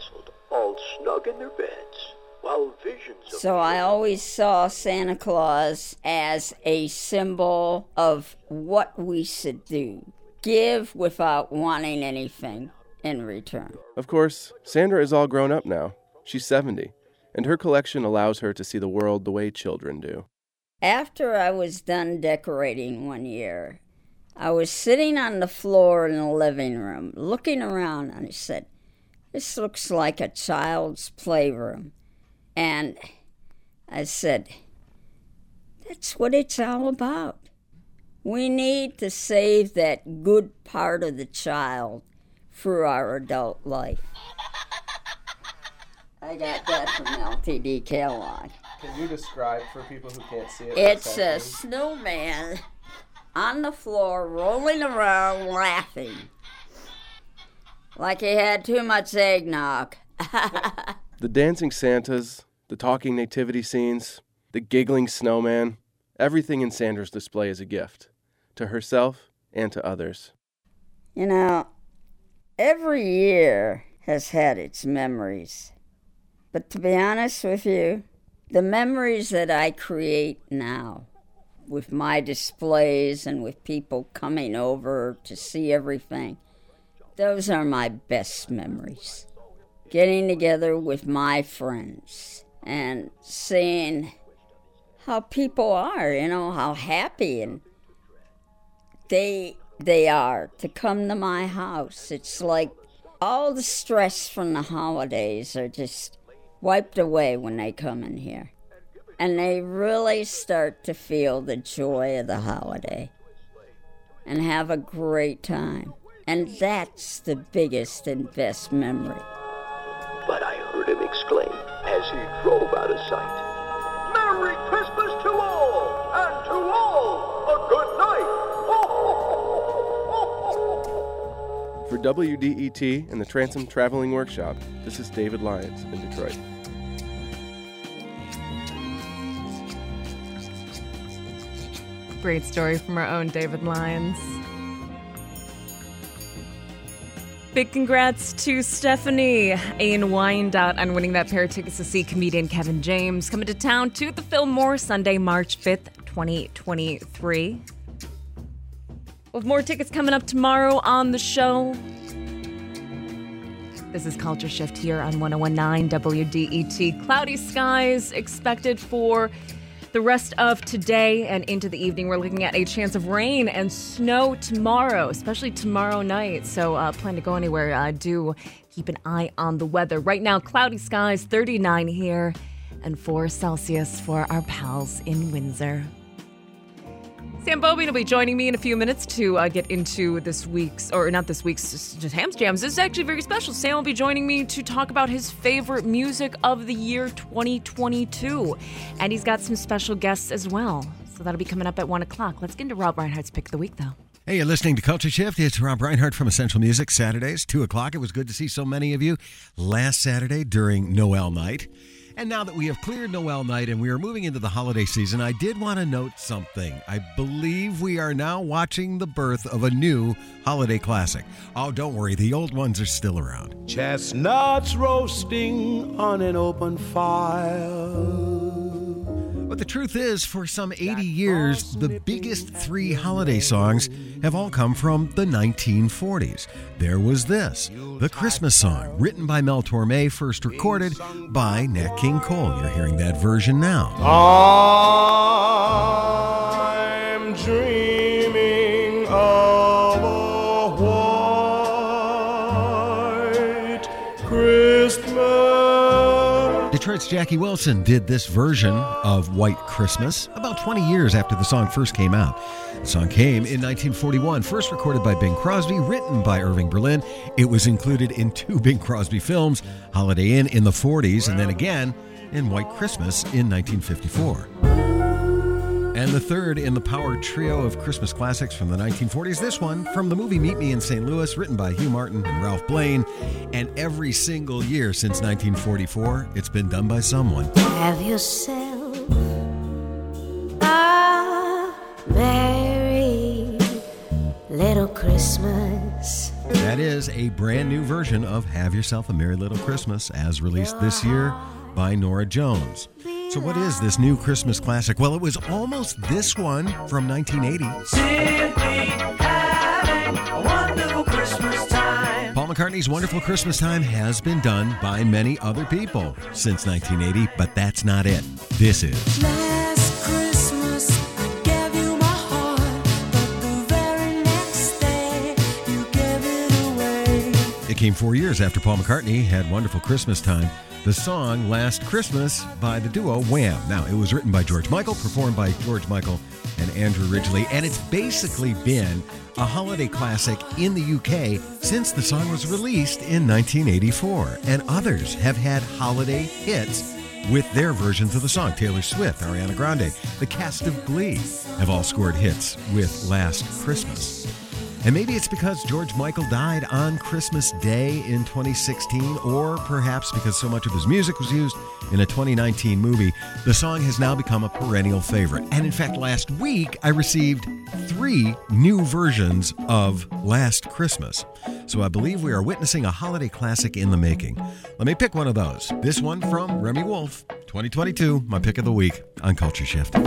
all snug in their beds, while visions of So I always saw Santa Claus as a symbol of what we should do give without wanting anything in return. Of course, Sandra is all grown up now. She's 70, and her collection allows her to see the world the way children do. After I was done decorating one year, I was sitting on the floor in the living room looking around and I said, This looks like a child's playroom. And I said, That's what it's all about. We need to save that good part of the child through our adult life. I got that from LTD Kellogg. Can you describe for people who can't see it? It's a snowman on the floor rolling around laughing like he had too much eggnog. The dancing Santas, the talking nativity scenes, the giggling snowman, everything in Sandra's display is a gift to herself and to others. You know, every year has had its memories. But to be honest with you, the memories that I create now, with my displays and with people coming over to see everything, those are my best memories. Getting together with my friends and seeing how people are, you know, how happy and they they are to come to my house. It's like all the stress from the holidays are just wiped away when they come in here. And they really start to feel the joy of the holiday and have a great time. And that's the biggest and best memory. But I heard him exclaim as he drove out of sight. Merry Christmas to all, and to all a good night. For WDET and the Transom Traveling Workshop, this is David Lyons in Detroit. Great story from our own David Lyons. Big congrats to Stephanie Ayn Wyandotte on winning that pair of tickets to see comedian Kevin James coming to town to the Fillmore Sunday, March 5th, 2023. With more tickets coming up tomorrow on the show. This is Culture Shift here on 1019 WDET. Cloudy skies expected for the rest of today and into the evening, we're looking at a chance of rain and snow tomorrow, especially tomorrow night. So, uh, plan to go anywhere. Uh, do keep an eye on the weather. Right now, cloudy skies, 39 here, and 4 Celsius for our pals in Windsor. Sam Beaubien will be joining me in a few minutes to uh, get into this week's, or not this week's, just, Sam's Jams. This is actually very special. Sam will be joining me to talk about his favorite music of the year 2022. And he's got some special guests as well. So that'll be coming up at 1 o'clock. Let's get into Rob Reinhart's pick of the week, though. Hey, you're listening to Culture Shift. It's Rob Reinhart from Essential Music, Saturdays, 2 o'clock. It was good to see so many of you last Saturday during Noel night. And now that we have cleared Noel night and we are moving into the holiday season, I did want to note something. I believe we are now watching the birth of a new holiday classic. Oh, don't worry, the old ones are still around. Chestnuts roasting on an open fire. But the truth is, for some 80 years, the biggest three holiday songs have all come from the 1940s. There was this, the Christmas song, written by Mel Torme, first recorded by Nat King Cole. You're hearing that version now. I'm Detroit's Jackie Wilson did this version of White Christmas about 20 years after the song first came out. The song came in 1941, first recorded by Bing Crosby, written by Irving Berlin. It was included in two Bing Crosby films, Holiday Inn in the 40s, and then again in White Christmas in 1954. And the third in the power trio of Christmas classics from the 1940s. This one from the movie Meet Me in St. Louis, written by Hugh Martin and Ralph Blane. And every single year since 1944, it's been done by someone. Have yourself a merry little Christmas. That is a brand new version of Have Yourself a Merry Little Christmas, as released this year by Norah Jones. So, what is this new Christmas classic? Well, it was almost this one from 1980. Simply having a wonderful Christmas time. Paul McCartney's Wonderful Christmas Time has been done by many other people since 1980, but that's not it. This is. It came four years after Paul McCartney had Wonderful Christmas Time. The song Last Christmas by the duo Wham. Now, it was written by George Michael, performed by George Michael and Andrew Ridgeley, and it's basically been a holiday classic in the UK since the song was released in 1984. And others have had holiday hits with their versions of the song. Taylor Swift, Ariana Grande, the cast of Glee have all scored hits with Last Christmas. And maybe it's because George Michael died on Christmas Day in 2016, or perhaps because so much of his music was used in a 2019 movie, the song has now become a perennial favorite. And in fact, last week I received three new versions of Last Christmas. So I believe we are witnessing a holiday classic in the making. Let me pick one of those. This one from Remi Wolf, 2022, my pick of the week on Culture Shift.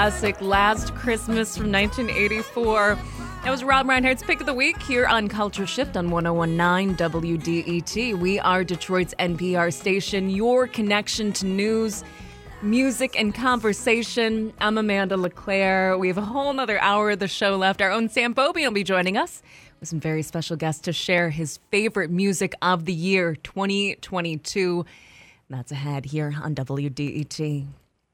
Classic Last Christmas from 1984. That was Rob Reinhart's pick of the week here on Culture Shift on 1019 WDET. We are Detroit's NPR station, your connection to news, music, and conversation. I'm Amanda LeClaire. We have a whole nother hour of the show left. Our own Sam Beaubien will be joining us with some very special guests to share his favorite music of the year 2022. That's ahead here on WDET.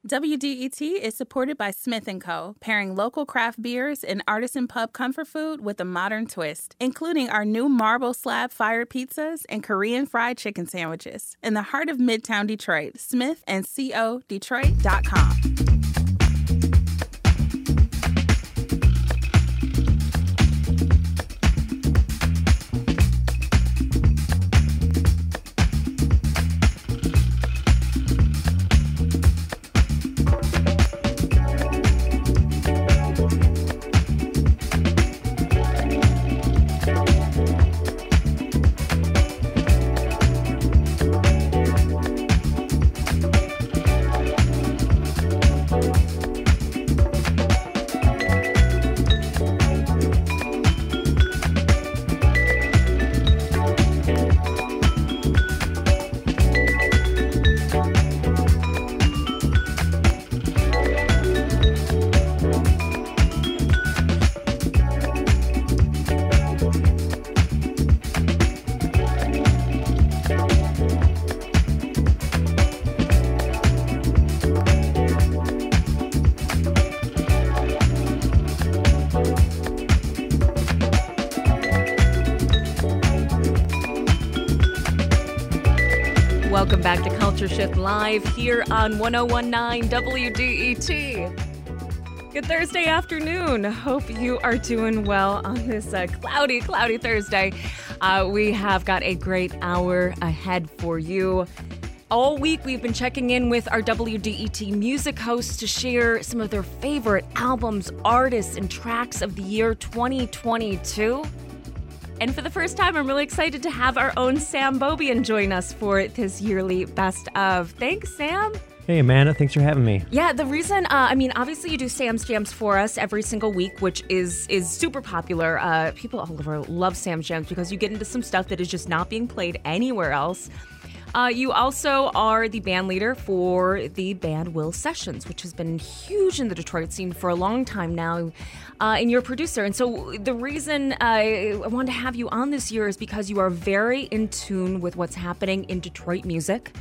WDET is supported by Smith & Co., pairing local craft beers and artisan pub comfort food with a modern twist, including our new marble slab fire pizzas and Korean fried chicken sandwiches. In the heart of Midtown Detroit, Smith and Co. Detroit.com. Live here on 1019 WDET. Good Thursday afternoon. Hope you are doing well on this uh, cloudy, cloudy Thursday. Uh, we have got a great hour ahead for you. All week, we've been checking in with our WDET music hosts to share some of their favorite albums, artists, and tracks of the year 2022. And for the first time, I'm really excited to have our own Sam Beaubien join us for this yearly best of. Thanks, Sam. Hey, Amanda, thanks for having me. Yeah, the reason, uh, I mean, obviously you do Sam's Jams for us every single week, which is is super popular. Uh, people all over love Sam's Jams because you get into some stuff that is just not being played anywhere else. Uh, you also are the band leader for the band Will Sessions, which has been huge in the Detroit scene for a long time now, uh, and you're a producer. And so the reason I, I wanted to have you on this year is because you are very in tune with what's happening in Detroit music.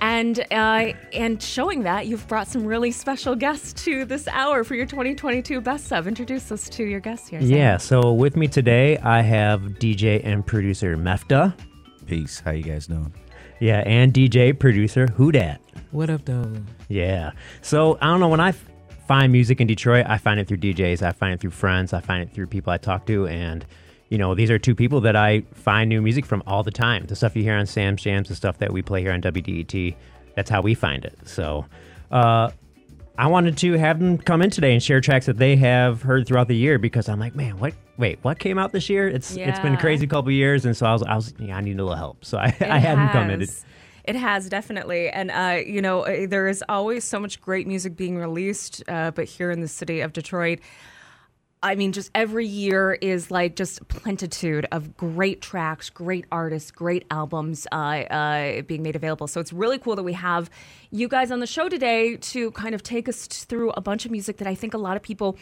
And uh, and showing that, you've brought some really special guests to this hour for your 2022 Best of. Introduce us to your guests here. Sam. Yeah, so with me today, I have DJ and producer Mefta. Peace. How you guys doing? Yeah, and DJ producer Hoodat. What up, though? Yeah. So I don't know when I f- find music in Detroit, I find it through DJs, I find it through friends, I find it through people I talk to, and you know these are two people that I find new music from all the time. The stuff you hear on Sam's Jams, the stuff that we play here on WDET, that's how we find it. So. uh I wanted to have them come in today and share tracks that they have heard throughout the year because I'm like, man, what? Wait, what came out this year? It's it's been a crazy couple years, and so I was, I was, yeah, I need a little help, so I, It I had them come in. has. It has definitely, and uh, you know, uh, there is always so much great music being released, uh, but here in the city of Detroit. I mean, just every year is like just plenitude of great tracks, great artists, great albums uh, uh, being made available. So it's really cool that we have you guys on the show today to kind of take us through a bunch of music that I think a lot of people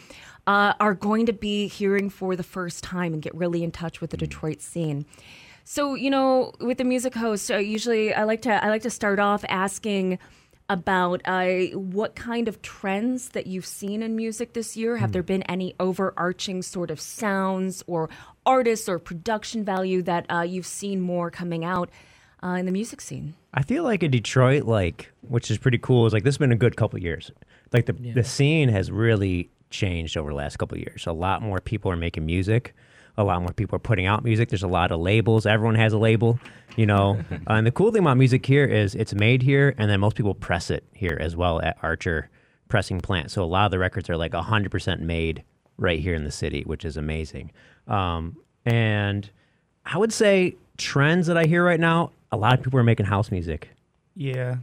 uh, are going to be hearing for the first time and get really in touch with the Detroit scene. So you know, with the music host, uh, usually I like to I like to start off asking about uh, what kind of trends that you've seen in music this year. Have there been any overarching sort of sounds or artists or production value that uh, you've seen more coming out uh, in the music scene? I feel like in Detroit, like which is pretty cool, is like this has been a good couple years. Like the the scene has really changed over the last couple years. A lot more people are making music. A lot more people are putting out music. There's a lot of labels. Everyone has a label, you know. uh, and the cool thing about music here is it's made here, and then most people press it here as well at Archer Pressing Plant. So a lot of the records are like 100% made right here in the city, which is amazing. Um, and I would say trends that I hear right now, a lot of people are making house music. Yeah,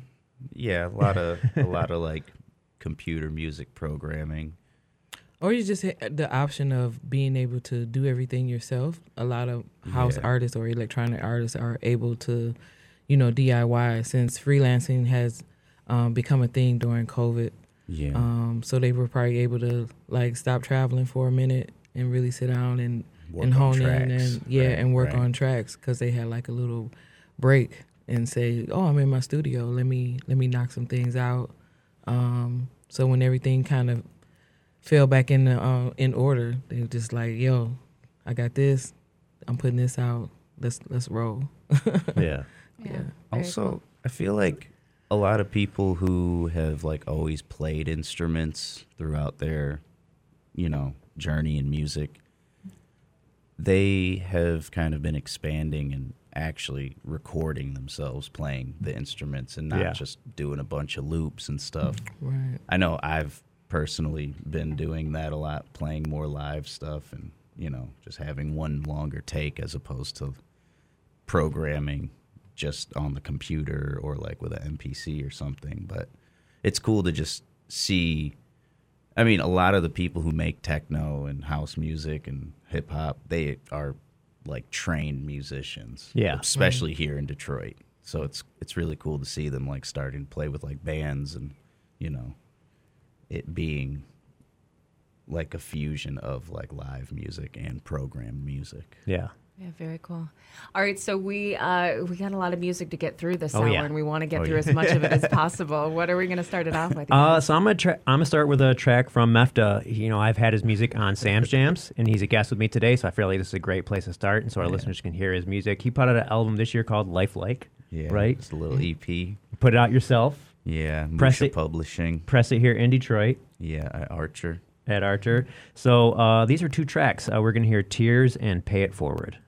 Yeah, a lot of a lot of like computer music programming. Or you just ha- the option of being able to do everything yourself. A lot of house Yeah. artists or electronic artists are able to, you know, DIY since freelancing has um, become a thing during COVID. Yeah. Um, so they were probably able to like stop traveling for a minute and really sit down and Work and on hone in and yeah Right, and work right. on tracks because they had like a little break and say, oh, I'm in my studio. Let me let me knock some things out. Um, so when everything kind of fell back in the, uh, in order, they were just like, yo, I got this. I'm putting this out. Let's let's roll. Yeah. yeah. Also, I feel like a lot of people who have like always played instruments throughout their, you know, journey in music, they have kind of been expanding and actually recording themselves playing the instruments and not Yeah. just doing a bunch of loops and stuff. Right. I know I've personally been doing that a lot, playing more live stuff and, you know, just having one longer take as opposed to programming just on the computer or like with an MPC or something. But it's cool to just see. I mean, a lot of the people who make techno and house music and hip hop, they are like trained musicians. Yeah. Especially here in Detroit. So it's it's really cool to see them like starting to play with like bands and, you know, it being like a fusion of like live music and programmed music. Yeah. Yeah, very cool. All right, so we uh, we got a lot of music to get through this Oh, hour, yeah. and we want to get Oh, through yeah. as much of it as possible. What are we going to start it off with? Uh, so I'm gonna tra- I'm gonna start with a track from Mefta. You know, I've had his music on Sam's Jams, and he's a guest with me today, so I feel like this is a great place to start, and so our listeners can hear his music. He put out an album this year called Lifelike. Yeah, right. It's a little EP. Put it out yourself. Yeah, Press Musha it- Publishing. Press it here in Detroit. Yeah, at Archer. At Archer. So uh, these are two tracks. Uh, we're gonna hear "Tears" and "Pay It Forward."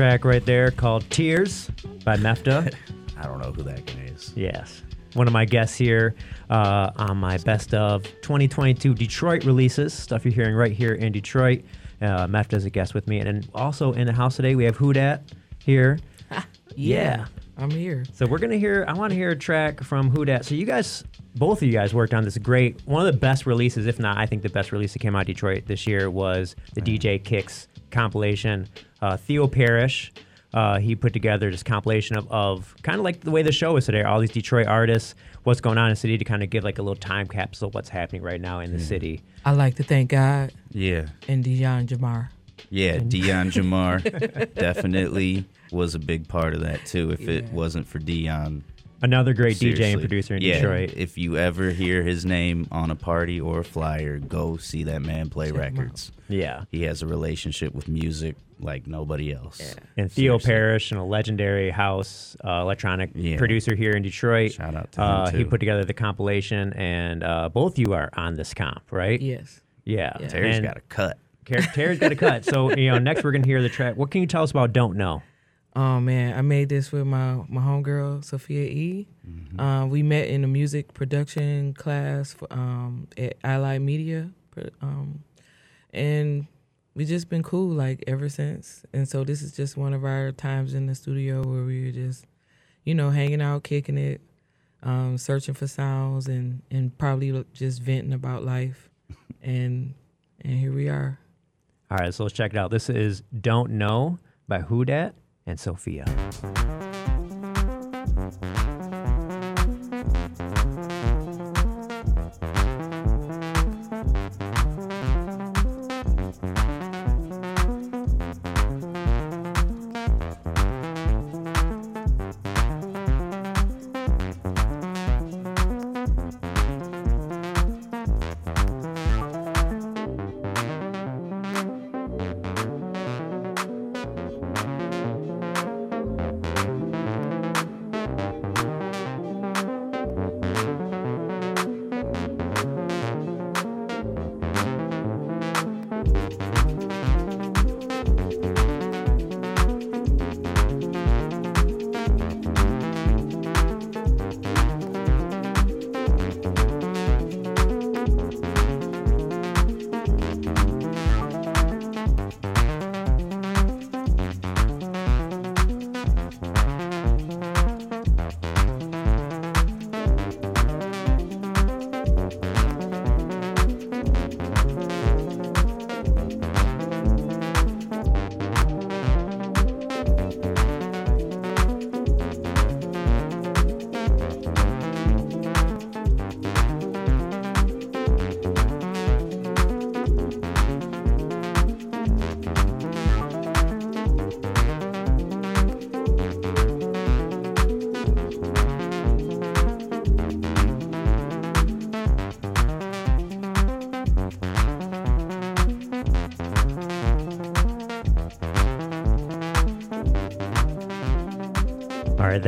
Track right there called Tears by Mefta. I don't know who that guy is. Yes. One of my guests here uh, on my best of 2022 Detroit releases, stuff you're hearing right here in Detroit. Uh, Mefta is a guest with me. And then also in the house today, we have Who Dat here. yeah. I'm here. So we're gonna hear. I want to hear a track from Who Dat. So you guys, both of you guys, worked on this great, one of the best releases, if not, I think the best release that came out of Detroit this year was the DJ Kicks compilation. Uh, Theo Parrish, uh, he put together this compilation of, of kind of like the way the show is today. All these Detroit artists, what's going on in the city, to kind of give like a little time capsule of what's happening right now in the city. I like to thank God Yeah. and Dion Jamar. Yeah, And- Dion Jamar definitely was a big part of that too. If it wasn't for Dion, Another great DJ and producer in Yeah, Detroit. If you ever hear his name on a party or a flyer, go see that man play Check records. Yeah. he has a relationship with music like nobody else. and Theo Seriously. Parrish, and a legendary house uh, electronic Yeah. producer here in Detroit. Shout out to him, uh, He put together the compilation, and uh, both you are on this comp, right? Yes. Yeah. Yeah. Terry's And got a cut. Terry's got a cut. So you know, next we're gonna hear the track. What can you tell us about "Don't Know"? Oh man, I made this with my my homegirl Sophia E. Uh, we met in a music production class for, um, at Allied Media, um, and we just been cool like ever since. And so this is just one of our times in the studio where we were just, you know, hanging out, kicking it, um, searching for sounds, and and probably just venting about life. and and here we are. All right, so let's check it out. This is "Don't Know" by Who Dat and Sophia.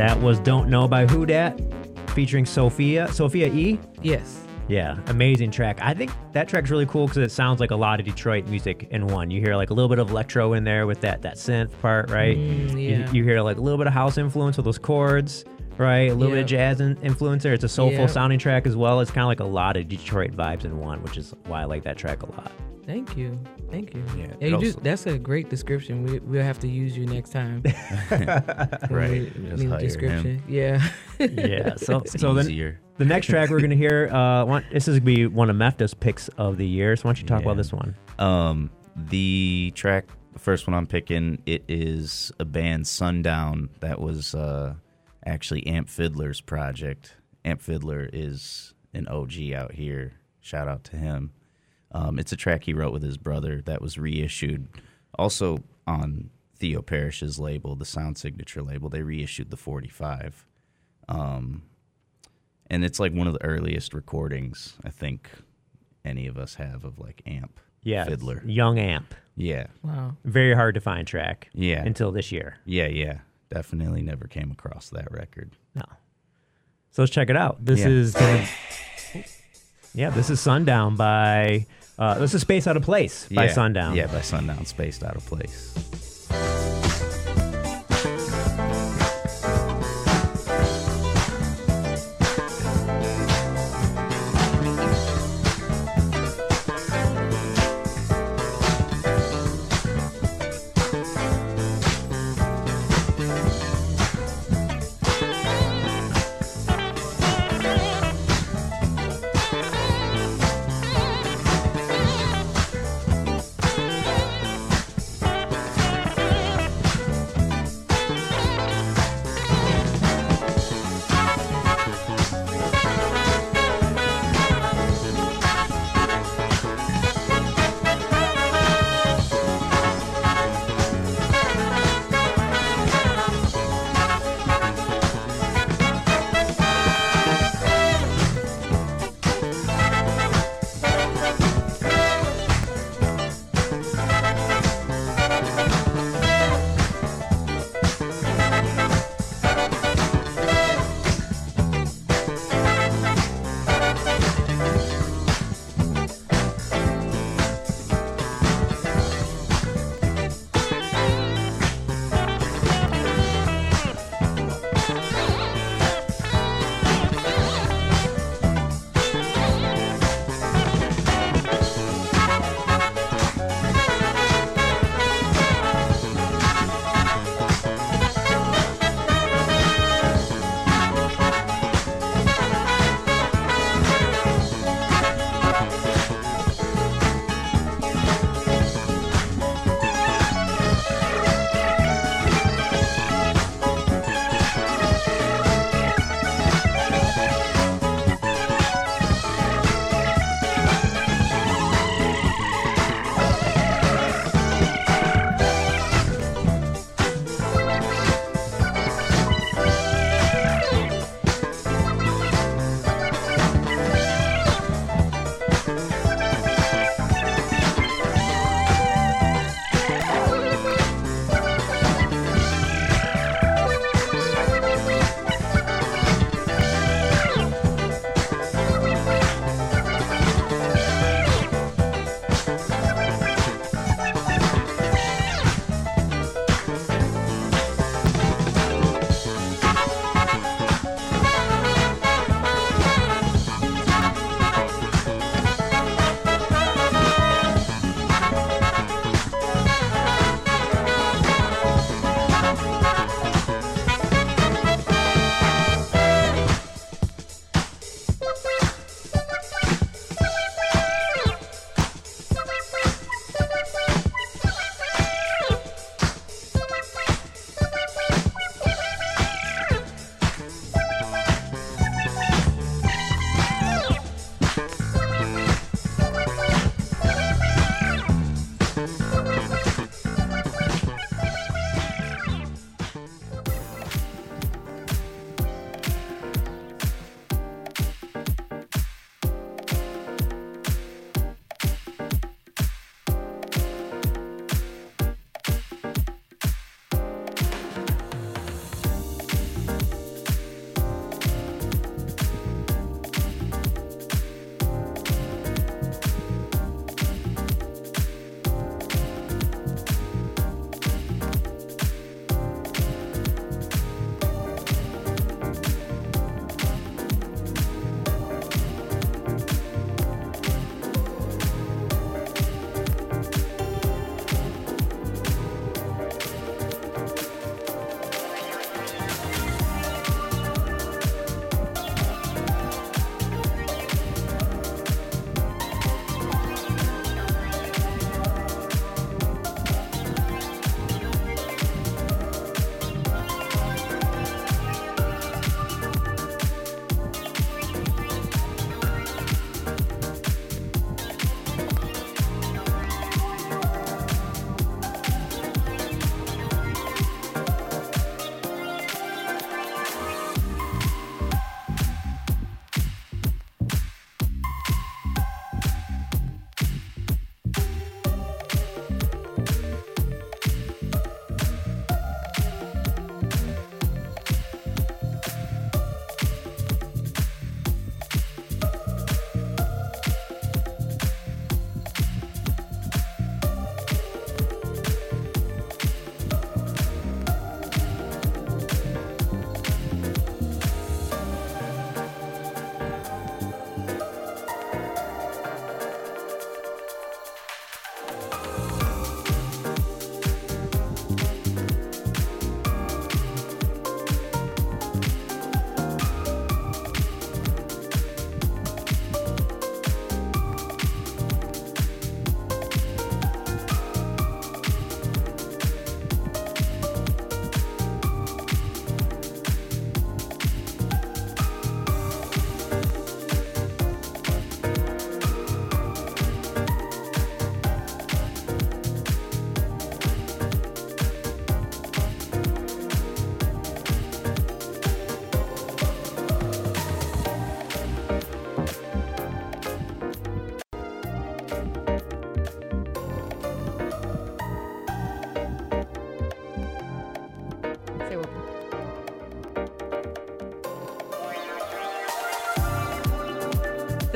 That was "Don't Know" by Who Dat, featuring Sophia. Sophia E. Yes. Yeah, amazing track. I think that track's really cool because it sounds like a lot of Detroit music in one. You hear like a little bit of electro in there with that that synth part, right? Mm, You- yeah. You, hear like a little bit of house influence with those chords, right? A little bit of jazz in, influence there. It's a soulful sounding track as well. It's kind of like a lot of Detroit vibes in one, which is why I like that track a lot. Thank you. Thank you. Yeah, Yeah, you do, that's a great description. We, we'll have to use you next time. Right, we just need a him. description. Yeah. Yeah. So It's so then the next track we're gonna hear, uh, want, this is gonna be one of Mefta's picks of the year. So why don't you talk Yeah. about this one? Um, the track, the first one I'm picking, it is a band Sundown that was uh, actually Amp Fiddler's project. Amp Fiddler is an OG out here. Shout out to him. Um, it's a track he wrote with his brother that was reissued also on Theo Parrish's label, the Sound Signature label. They reissued the 45. Um, and it's like one of the earliest recordings I think any of us have of like Amp Yeah, Fiddler. Young Amp. Yeah. Wow. Very hard to find track. Yeah. Until this year. Yeah, yeah. Definitely never came across that record. No. So let's check it out. This Yeah. is gonna, yeah, this is Sundown by uh, this is Space Out of Place by Yeah. Sundown. Yeah, by Sundown, Spaced Out of Place.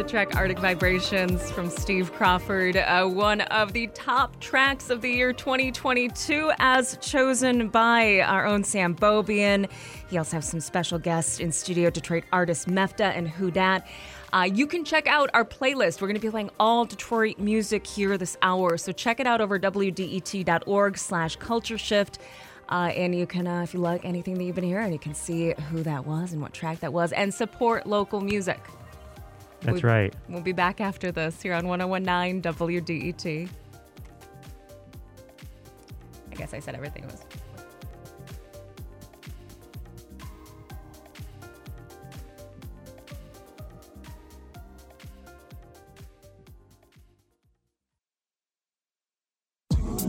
Track Arctic Vibrations from Steve Crawford, uh, one of the top tracks of the year 2022, as chosen by our own Sam Beaubien. He also has some special guests in studio Detroit artists Mefta and Who Dat. Uh, you can check out our playlist. We're going to be playing all Detroit music here this hour, so check it out over wdet.org slash culture shift. Uh, and you can, uh, if you like anything that you've been hearing, you can see who that was and what track that was and support local music. That's We- right. We'll be back after this here on 1019 WDET. I guess I said everything was.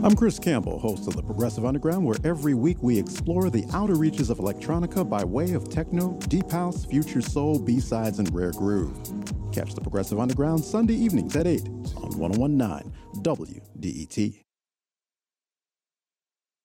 I'm Chris Campbell, host of the Progressive Underground, where every week we explore the outer reaches of electronica by way of techno, deep house, future soul, B-sides, and rare groove. Catch the Progressive Underground Sunday evenings at 8 on 1019 WDET.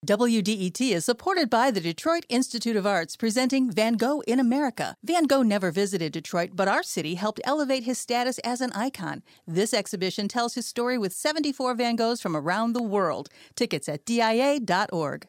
WDET is supported by the Detroit Institute of Arts presenting Van Gogh in America. Van Gogh never visited Detroit, but our city helped elevate his status as an icon. This exhibition tells his story with 74 Van Goghs from around the world. Tickets at DIA.org.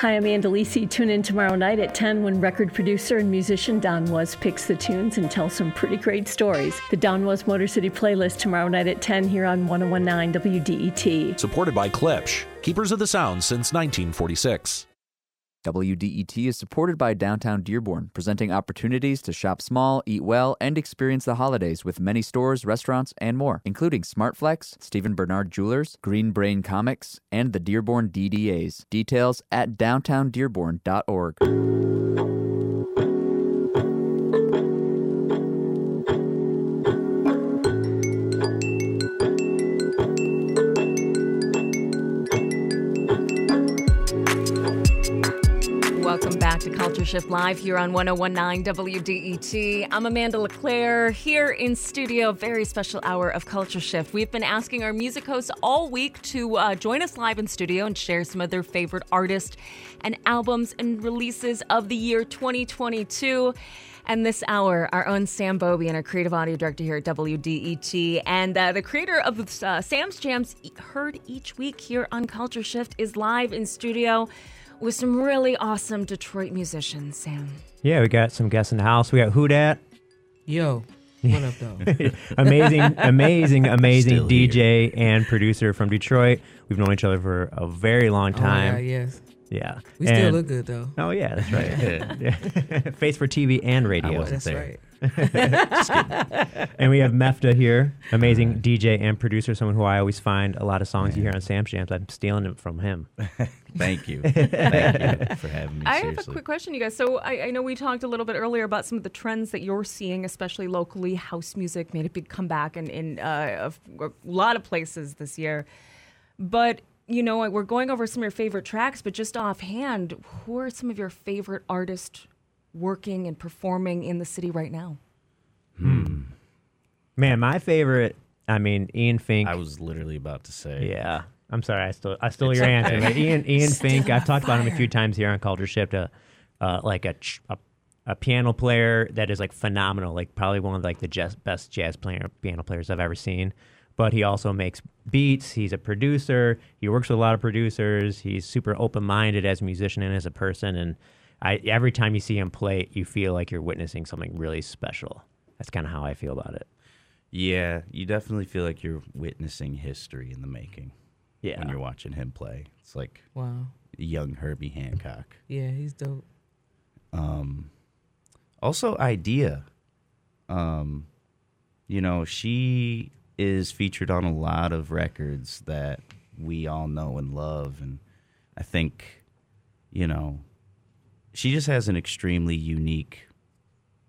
Hi, I'm Ann Delisi. Tune in tomorrow night at 10 when record producer and musician Don Was picks the tunes and tells some pretty great stories. The Don Was Motor City playlist tomorrow night at 10 here on 1019 WDET. Supported by Klipsch, keepers of the sound since 1946. WDET is supported by Downtown Dearborn, presenting opportunities to shop small, eat well, and experience the holidays with many stores, restaurants, and more, including Smartflex, Stephen Bernard Jewelers, Green Brain Comics, and the Dearborn DDAs. Details at downtowndearborn.org. Welcome back to Culture Shift Live here on 1019 WDET. I'm Amanda LeClaire here in studio. Very special hour of Culture Shift. We've been asking our music hosts all week to uh, join us live in studio and share some of their favorite artists and albums and releases of the year 2022. And this hour, our own Sam Beaubien, our creative audio director here at WDET, and uh, the creator of uh, Sam's Jams, heard each week here on Culture Shift, is live in studio with some really awesome Detroit musicians, Sam. Yeah, we got some guests in the house. We got Who Dat. Yo, what up, though? amazing, amazing, amazing Still here. DJ and producer from Detroit. We've known each other for a very long Oh, time. yeah, yes. Yeah. We still look good, though. Oh, yeah, that's right. Yeah. Face for TV and radio. wasn't That's there. Just kidding. and we have Mefta here, amazing DJ and producer, someone who I always find a lot of songs you hear on Sam's Jams. I'm stealing them from him. Thank you. Thank you for having me. I have a quick question, you guys. So I, I know we talked a little bit earlier about some of the trends that you're seeing, especially locally. House music made a big comeback in, in uh, a, a lot of places this year. But you know, we're going over some of your favorite tracks, but just offhand, who are some of your favorite artists working and performing in the city right now? Man, my favorite, I mean, Ian Fink. I was literally about to say. Yeah. I'm sorry, I stole I stole your answer. But Ian Ian Still Fink, I've on talked about him a few times here on Culture Shift. Uh, uh, like a, ch- a a piano player that is like phenomenal, like probably one of like the jazz, best jazz player piano players I've ever seen. But he also makes beats. He's a producer. He works with a lot of producers. He's super open minded as a musician and as a person. And I every time you see him play, you feel like you're witnessing something really special. That's kind of how I feel about it. Yeah, you definitely feel like you're witnessing history in the making. Yeah. When you're watching him play. It's like Wow. young Herbie Hancock. Yeah, he's dope. Um, also, Ideeyah. Um, you know, she is featured on a lot of records that we all know and love. And I think, you know, she just has an extremely unique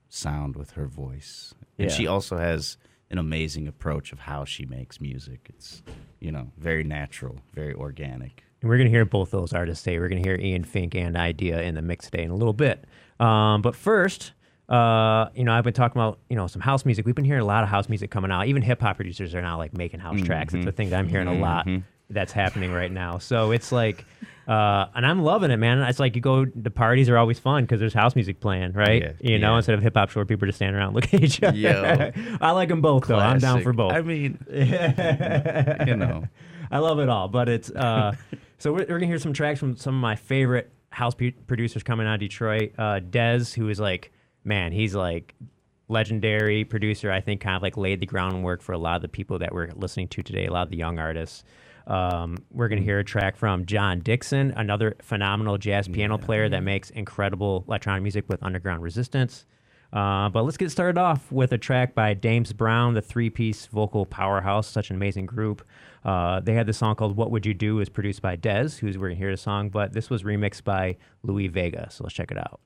sound with her voice. And Yeah. she also has an amazing approach of how she makes music. It's, you know, very natural, very organic. And we're going to hear both those artists say. We're going to hear Ian Fink and Ideeyah in the mix today in a little bit. Um, but first, uh, you know, I've been talking about, you know, some house music. We've been hearing a lot of house music coming out. Even hip hop producers are now like making house tracks. It's a Mhm. thing that I'm hearing a lot. Mhm. that's happening right now. So it's like, uh, and I'm loving it, man. It's like you go, the parties are always fun because there's house music playing, right? Yeah, you know, yeah. instead of hip hop, where people just stand around looking at each other. Yo. I like them both, though. I'm down for both. I mean, you know. I love it all. But it's uh, so we're, we're gonna hear some tracks from some of my favorite house pu- producers coming out of Detroit. Uh, Dez, who is like, man, he's like legendary producer. I think kind of like laid the groundwork for a lot of the people that we're listening to today. A lot of the young artists. Um, we're gonna hear a track from Jon Dixon, another phenomenal jazz piano player that makes incredible electronic music with Underground Resistance. Uh, but let's get started off with a track by Dames Brown, the three-piece vocal powerhouse, such an amazing group. Uh, they had the song called "What Would You Do," is produced by Dez, who's we're gonna hear the song, but this was remixed by Louie Vega. So let's check it out.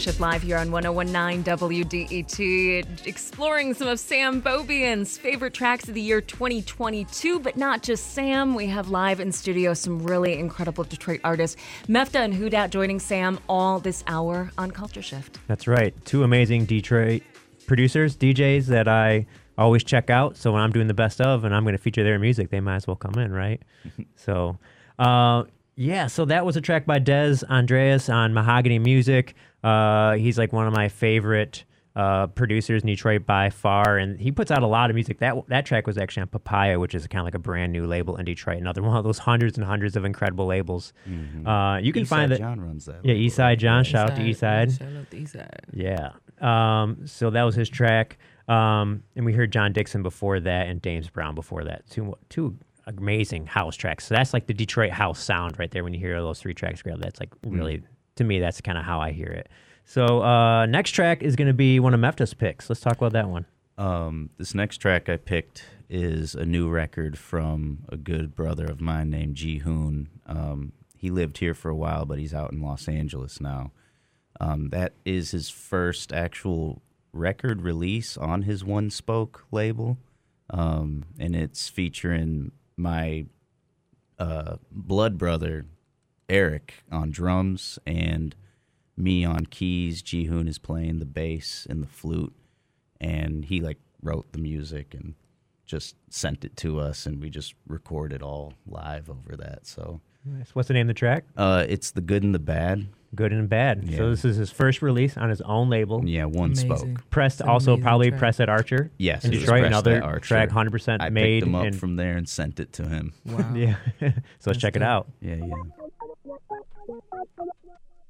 Culture Live here on 1019 WDET, exploring some of Sam Beaubien's favorite tracks of the year 2022, but not just Sam. We have live in studio some really incredible Detroit artists, Mefta and Who Dat joining Sam all this hour on Culture Shift. That's right. Two amazing Detroit producers, DJs that I always check out. So when I'm doing the best of and I'm going to feature their music, they might as well come in, right? so, uh, yeah, so that was a track by Dez Andrés on Mahogany Music. Uh, he's like one of my favorite uh, producers in Detroit by far, and he puts out a lot of music. That that track was actually on Papaya, which is kind of like a brand new label in Detroit. Another one of those hundreds and hundreds of incredible labels. Mhm. Uh, you can Eastside find that. John runs that Yeah, Eastside? John. Yeah. Shout out to Eastside. Shout out to Eastside. Yeah. Um, so that was his track. Um, and we heard Jon Dixon before that and Dames Brown before that. Two two amazing house tracks. So that's like the Detroit house sound right there when you hear those three tracks together. That's like really to me that's kind of how I hear it. So uh, next track is going to be one of Mefta's picks. Let's talk about that one. Um, this next track I picked is a new record from a good brother of mine named Ji Hoon. Um, he lived here for a while, but he's out in Los Angeles now. Um, that is his first actual record release on his One Spoke label, um, and it's featuring my uh, blood brother Eric on drums and me on keys. Ji Hoon is playing the bass and the flute, and he like wrote the music and just sent it to us, and we just recorded all live over that. So, Nice. What's the name of the track? uh, it's the good and the bad. Good and bad. Yeah. So this is his first release on his own label. Yeah, one Amazing. spoke. Pressed also probably track. pressed at Archer. Yes, in Detroit. Another track, hundred percent I made. picked them up and, from there and sent it to him. Wow. yeah. so let's check it out. Yeah, yeah. Right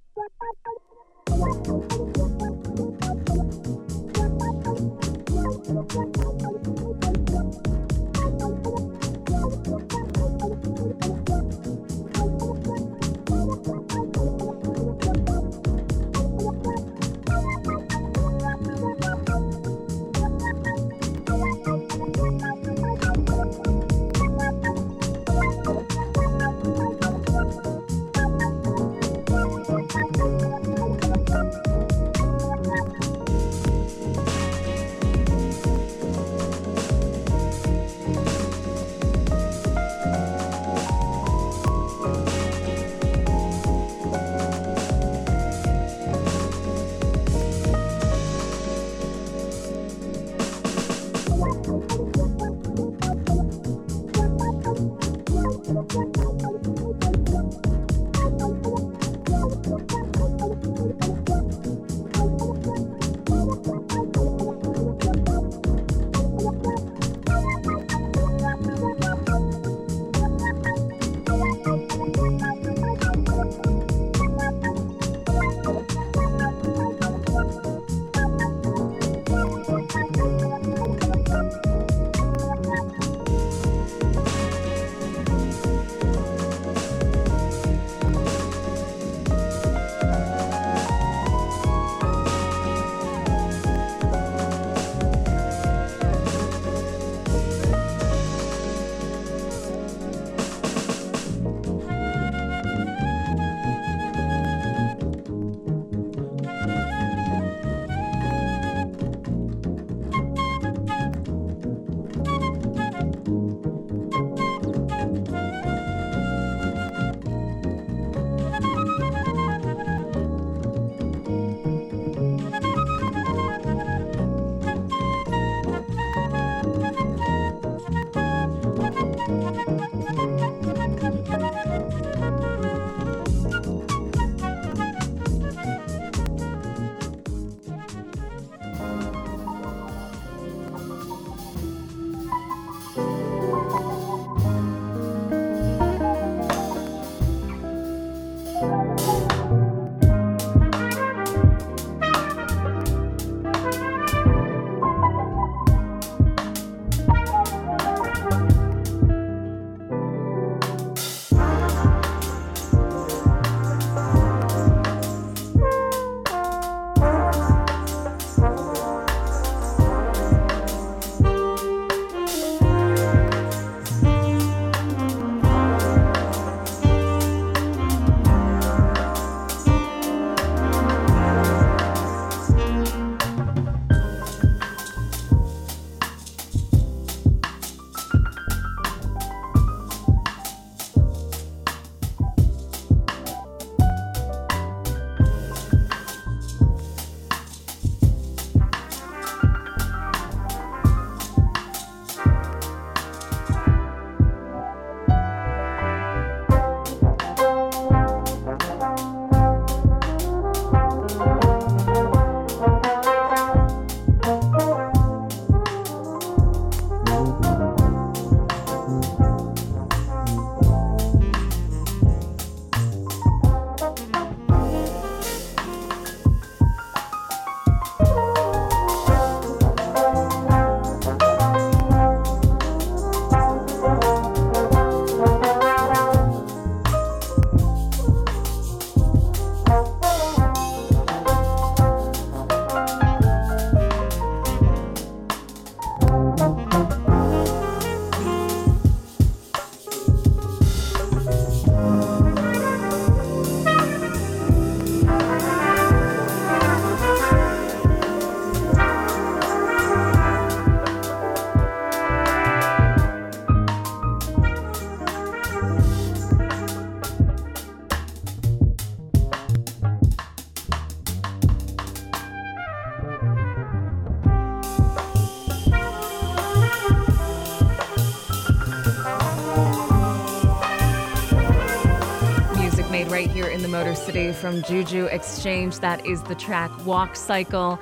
in the Motor City from Juju Exchange. That is the track Walk Cycle.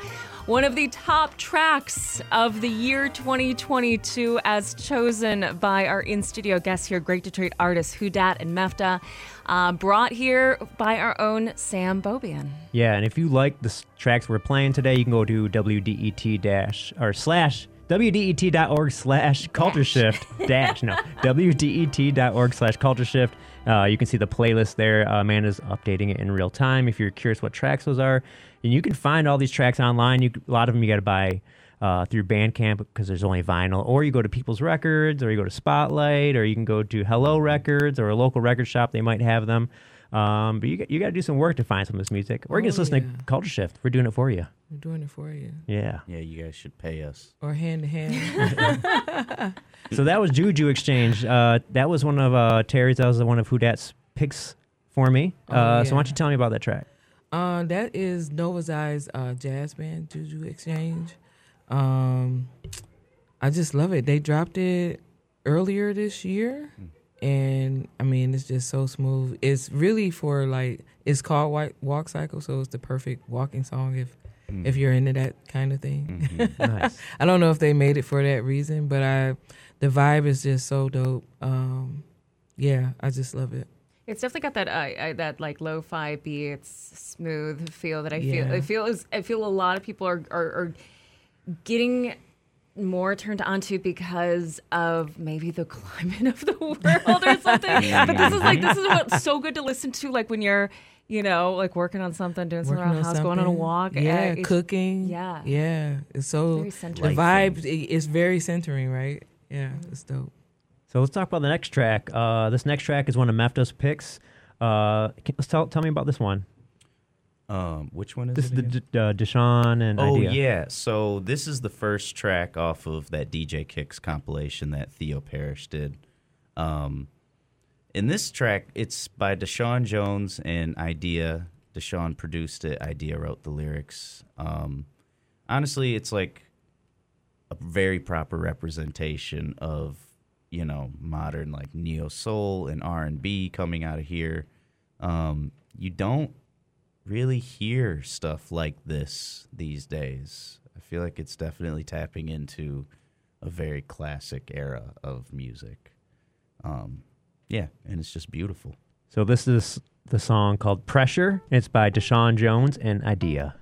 One of the top tracks of the year 2022, as chosen by our in studio guests here, great Detroit artists Who Dat and Mefta, uh, brought here by our own Sam Beaubien. Yeah, and if you like the tracks we're playing today, you can go to WDET dash or slash WDET.org slash culture shift dash no WDET.org slash culture shift. Uh, you can see the playlist there. Uh, Amanda's updating it in real time. If you're curious what tracks those are, and you can find all these tracks online. You a lot of them you got to buy uh, through Bandcamp because there's only vinyl, or you go to People's Records, or you go to Spotlight, or you can go to Hello Records or a local record shop. They might have them. Um, but you got, you got to do some work to find some of this music, or you can just Oh, listen yeah. to Culture Shift. We're doing it for you. We're doing it for you. Yeah. Yeah, you guys should pay us. Or hand to hand. So that was Juju Exchange. Uh, that was one of uh, Terry's. That was one of Who Dat's picks for me. Oh, Uh, So why don't you tell me about that track? Uh, that is Nova's Eyes uh, jazz band, Juju Exchange. Um, I just love it. They dropped it earlier this year, and I mean, it's just so smooth. It's really for like it's called White Walk Cycle, so it's the perfect walking song if Mm. if you're into that kind of thing. Mhm. Nice. I don't know if they made it for that reason, but I the vibe is just so dope. Um, yeah, I just love it. It's definitely got that uh, uh, that like lo-fi beats, smooth feel that I feel. I feel is I feel a lot of people are, are are getting more turned on to because of maybe the climate of the world or something. but this is like this is what's so good to listen to, like when you're you know like working on something, doing something around the on house, going on a walk, Yeah, it's- cooking. Yeah, Yeah. It's so Very the vibe i- is very centering, right? Yeah, it's dope. So let's talk about the next track. Uh, this next track is one of Mefta's picks. Uh, can, let's tell, tell me about this one. Um, which one is This is the? D- uh, Deshaun and Oh Ideeyah. yeah, so this is the first track off of that DJ Kicks compilation that Theo Parrish did. Um, in this track, it's by Deshaun Jones and Ideeyah. Deshaun produced it. Ideeyah wrote the lyrics. Um, honestly, it's like a very proper representation of you know modern like neo soul and R and B coming out of here. Um, you don't really hear stuff like this these days. I feel like it's definitely tapping into a very classic era of music. Um, yeah, and it's just beautiful. So this is the song called Pressure. It's by Deshaun Jones and Ideeyah.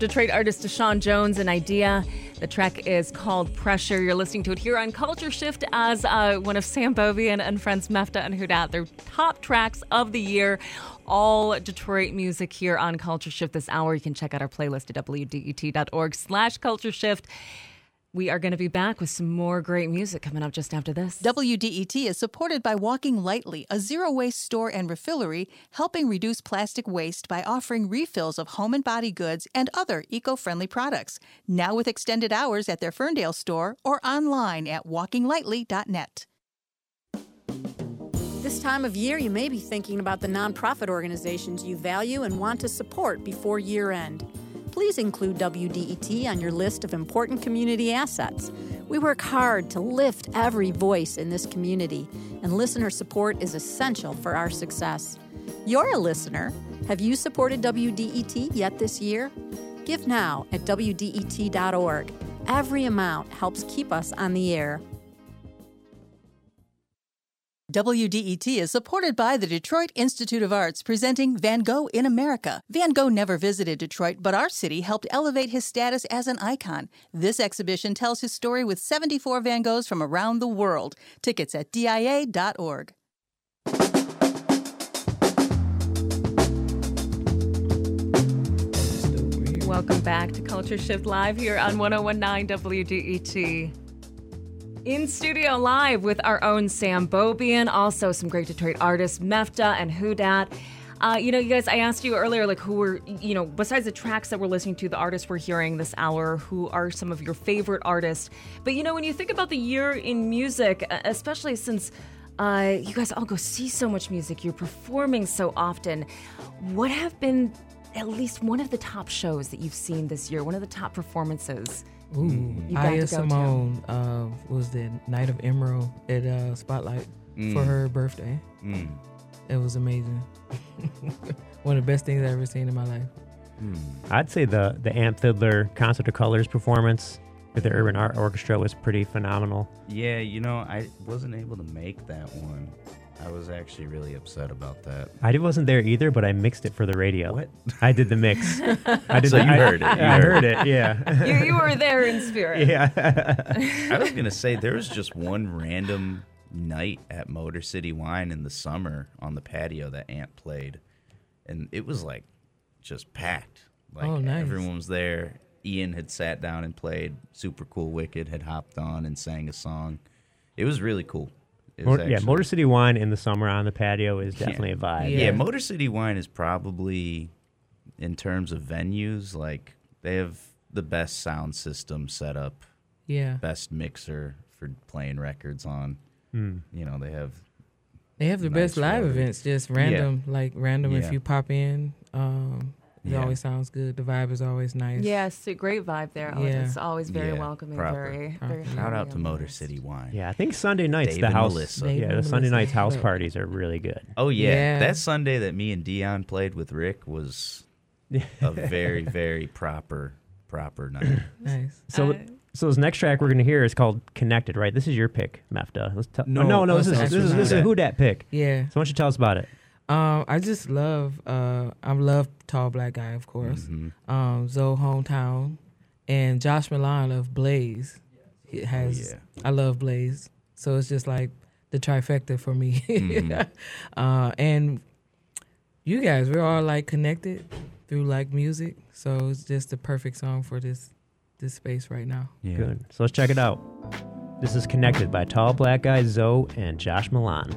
Detroit artist Deshaun Jones, an Ideeyah. The track is called Pressure. You're listening to it here on Culture Shift as uh, one of Sam Beaubien and friends Mefta and Who Dat. Their top tracks of the year. All Detroit music here on Culture Shift this hour. You can check out our playlist at wdet.org slash culture shift. We are going to be back with some more great music coming up just after this. WDET is supported by Walking Lightly, a zero waste store and refillery helping reduce plastic waste by offering refills of home and body goods and other eco friendly products. Now with extended hours at their Ferndale store or online at walkinglightly.net. This time of year, you may be thinking about the nonprofit organizations you value and want to support before year end. Please include WDET on your list of important community assets. We work hard to lift every voice in this community, and listener support is essential for our success. You're a listener. Have you supported WDET yet this year? Give now at WDET.org. Every amount helps keep us on the air. WDET is supported by the Detroit Institute of Arts presenting Van Gogh in America. Van Gogh never visited Detroit, but our city helped elevate his status as an icon. This exhibition tells his story with 74 Van Goghs from around the world. Tickets at DIA.org. Welcome back to Culture Shift Live here on 1019 WDET. In studio live with our own Sam Beaubien, also some great Detroit artists, Mefta and Who Dat. Uh, you know, you guys, I asked you earlier, like, who were, you know, besides the tracks that we're listening to, the artists we're hearing this hour, who are some of your favorite artists? But, you know, when you think about the year in music, especially since uh, you guys all go see so much music, you're performing so often, what have been at least one of the top shows that you've seen this year, one of the top performances? Ooh, you got Aya to go to? Simone uh, was the Night of Emerald at uh, Spotlight for Mm. her birthday. Mm. It was amazing. One of the best things I've ever seen in my life. I'd say the the Amp Fiddler Concert of Colors performance with the Urban Art Orchestra was pretty phenomenal. Yeah, you know, I wasn't able to make that one. I was actually really upset about that. I wasn't there either, but I mixed it for the radio. What? I did the mix. I did. So the, you I- heard it, you I heard heard it. it. Yeah. you, you were there in spirit. Yeah. I was gonna say there was just one random night at Motor City Wine in the summer on the patio that Ant played, and it was like just packed. Like Oh, nice. everyone was there. Ian had sat down and played. Super cool Wicked had hopped on and sang a song. It was really cool. It was Mo- yeah, actually- Motor City Wine in the summer on the patio is definitely a vibe. Yeah. Motor City Wine is probably, in terms of venues, like they have the best sound system set up. Yeah. Best mixer for playing records on. Hmm. You know, they have. They have the best live road. events, just Yeah. random, like random. If you pop in, um, it Yeah. always sounds good. The vibe is always nice. Yes, a great vibe there. Oh, Yeah. It's always very Yeah, welcoming, proper. very, Proper. very Shout out to Motor nice. City Wine. Yeah, I think Sunday nights Dave the house. Melissa. Dave yeah, and the Sunday nights house parties are really good. Oh yeah. Yeah. that Sunday that me and Dion played with Rick was a very very proper proper night. Nice. So, so this next track we're gonna hear is called "Connected." Right? This is your pick, Mefta. Let's tell. No, oh, no, no. oh, This is this is this is Who Who Dat pick. Yeah. So why don't you tell us about it? Um, I just love. Uh, I love tall black guy, of course. Mhm. Um, Zoe hometown, and Josh Milan of Blaze. He has. yeah. I love Blaze, so it's just like the trifecta for me. Mhm. uh, and you guys, we're all like connected through like music, so it's just the perfect song for this this space right now. Yeah. Good. So let's check it out. This is "Connected" by Tall Black Guy Zoe and Josh Milan.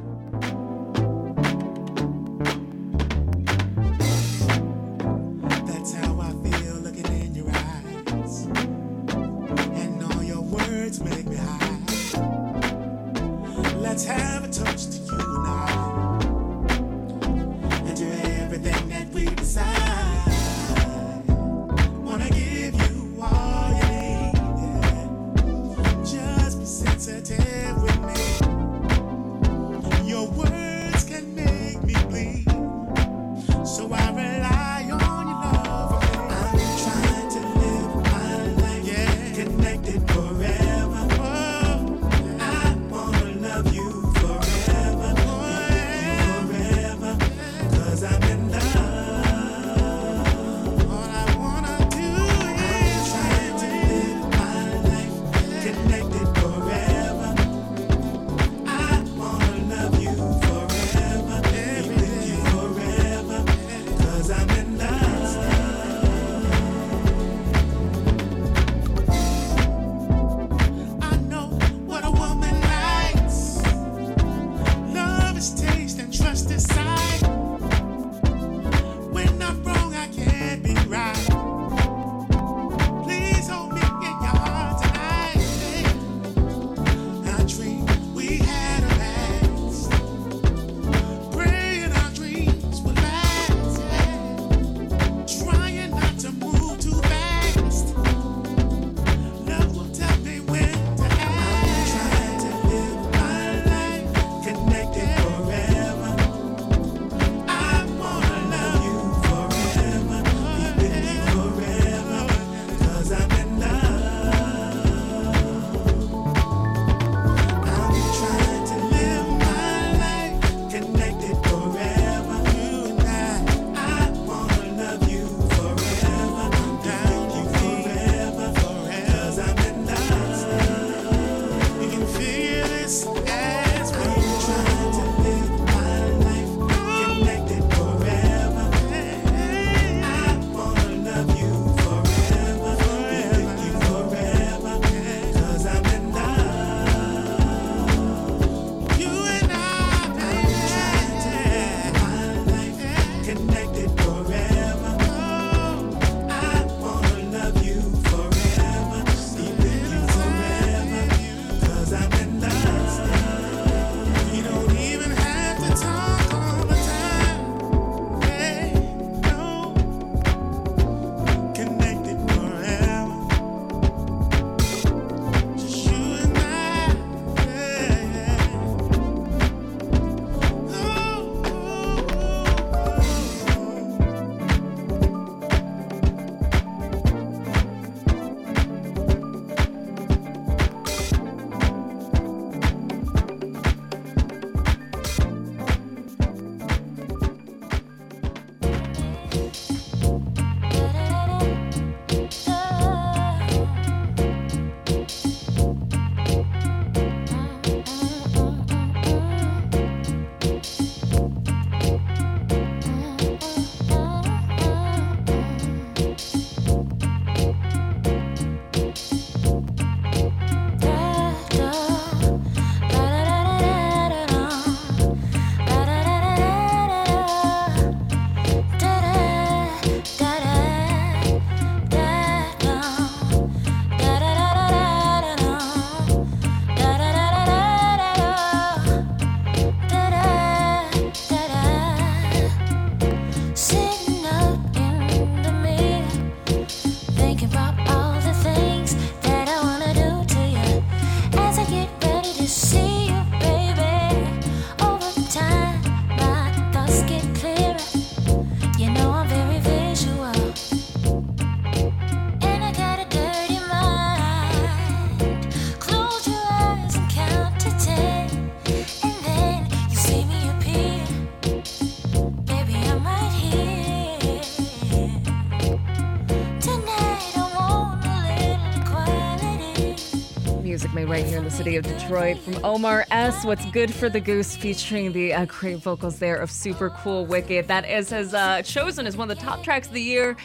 Detroit from Omar S. What's Good for the Goose, featuring the uh, great vocals there of Super Cool Wicked. That is has uh, chosen as one of the top tracks of the year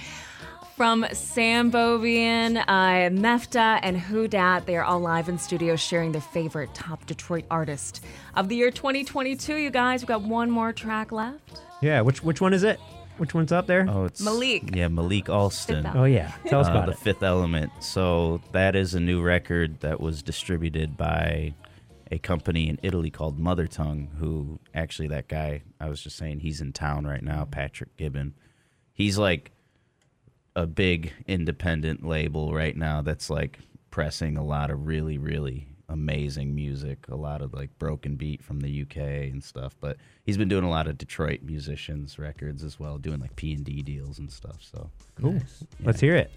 from Sam Beaubien, uh, Mefta, and Who Dat. They are all live in studio sharing their favorite top Detroit artist of the year 2022. You guys, we've got one more track left. Yeah, which which one is it? Which one's up there? Oh, it's Malik. Yeah, Malik Alston. Oh yeah, tell us Uh, about the it. Fifth Element. So that is a new record that was distributed by a company in Italy called Mother Tongue. Who actually, that guy I was just saying, he's in town right now. Patrick Gibbon. He's like a big independent label right now that's like pressing a lot of really really amazing music a lot of like broken beat from the uk and stuff but he's been doing a lot of detroit musicians records as well doing like p&d deals and stuff so Cool. Let's hear it.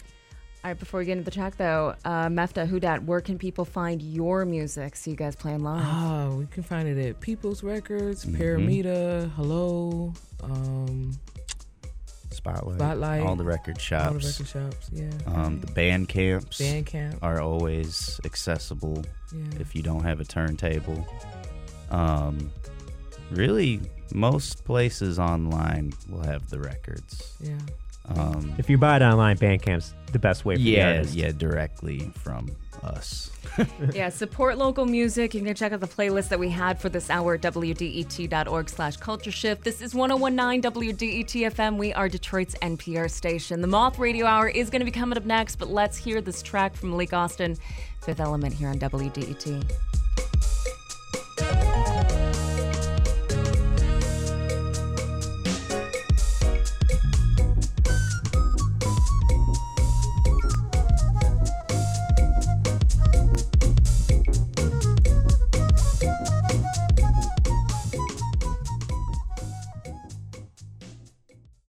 All right, before we get into the track, though, uh, Mefta, Who Dat, where can people find your music? So you guys playing live? Oh, we can find it at People's Records, Mhm. Paramita, Hello, um, Spotlight, Spotlight, all the record shops, all the record shops, yeah. Um, the band camps, Bandcamp. are always accessible Yeah. if you don't have a turntable. Um, really, most places online will have the records. Yeah. Um, If you buy it online, Bandcamp's the best way for the yeah, artist. yeah, directly from us. yeah, support local music. You can check out the playlist that we had for this hour at WDET.org slash culture shift. This is 1019 WDET FM. We are Detroit's NPR station. The Moth Radio Hour is going to be coming up next, but let's hear this track from Malik Alston, Fifth Element here on WDET.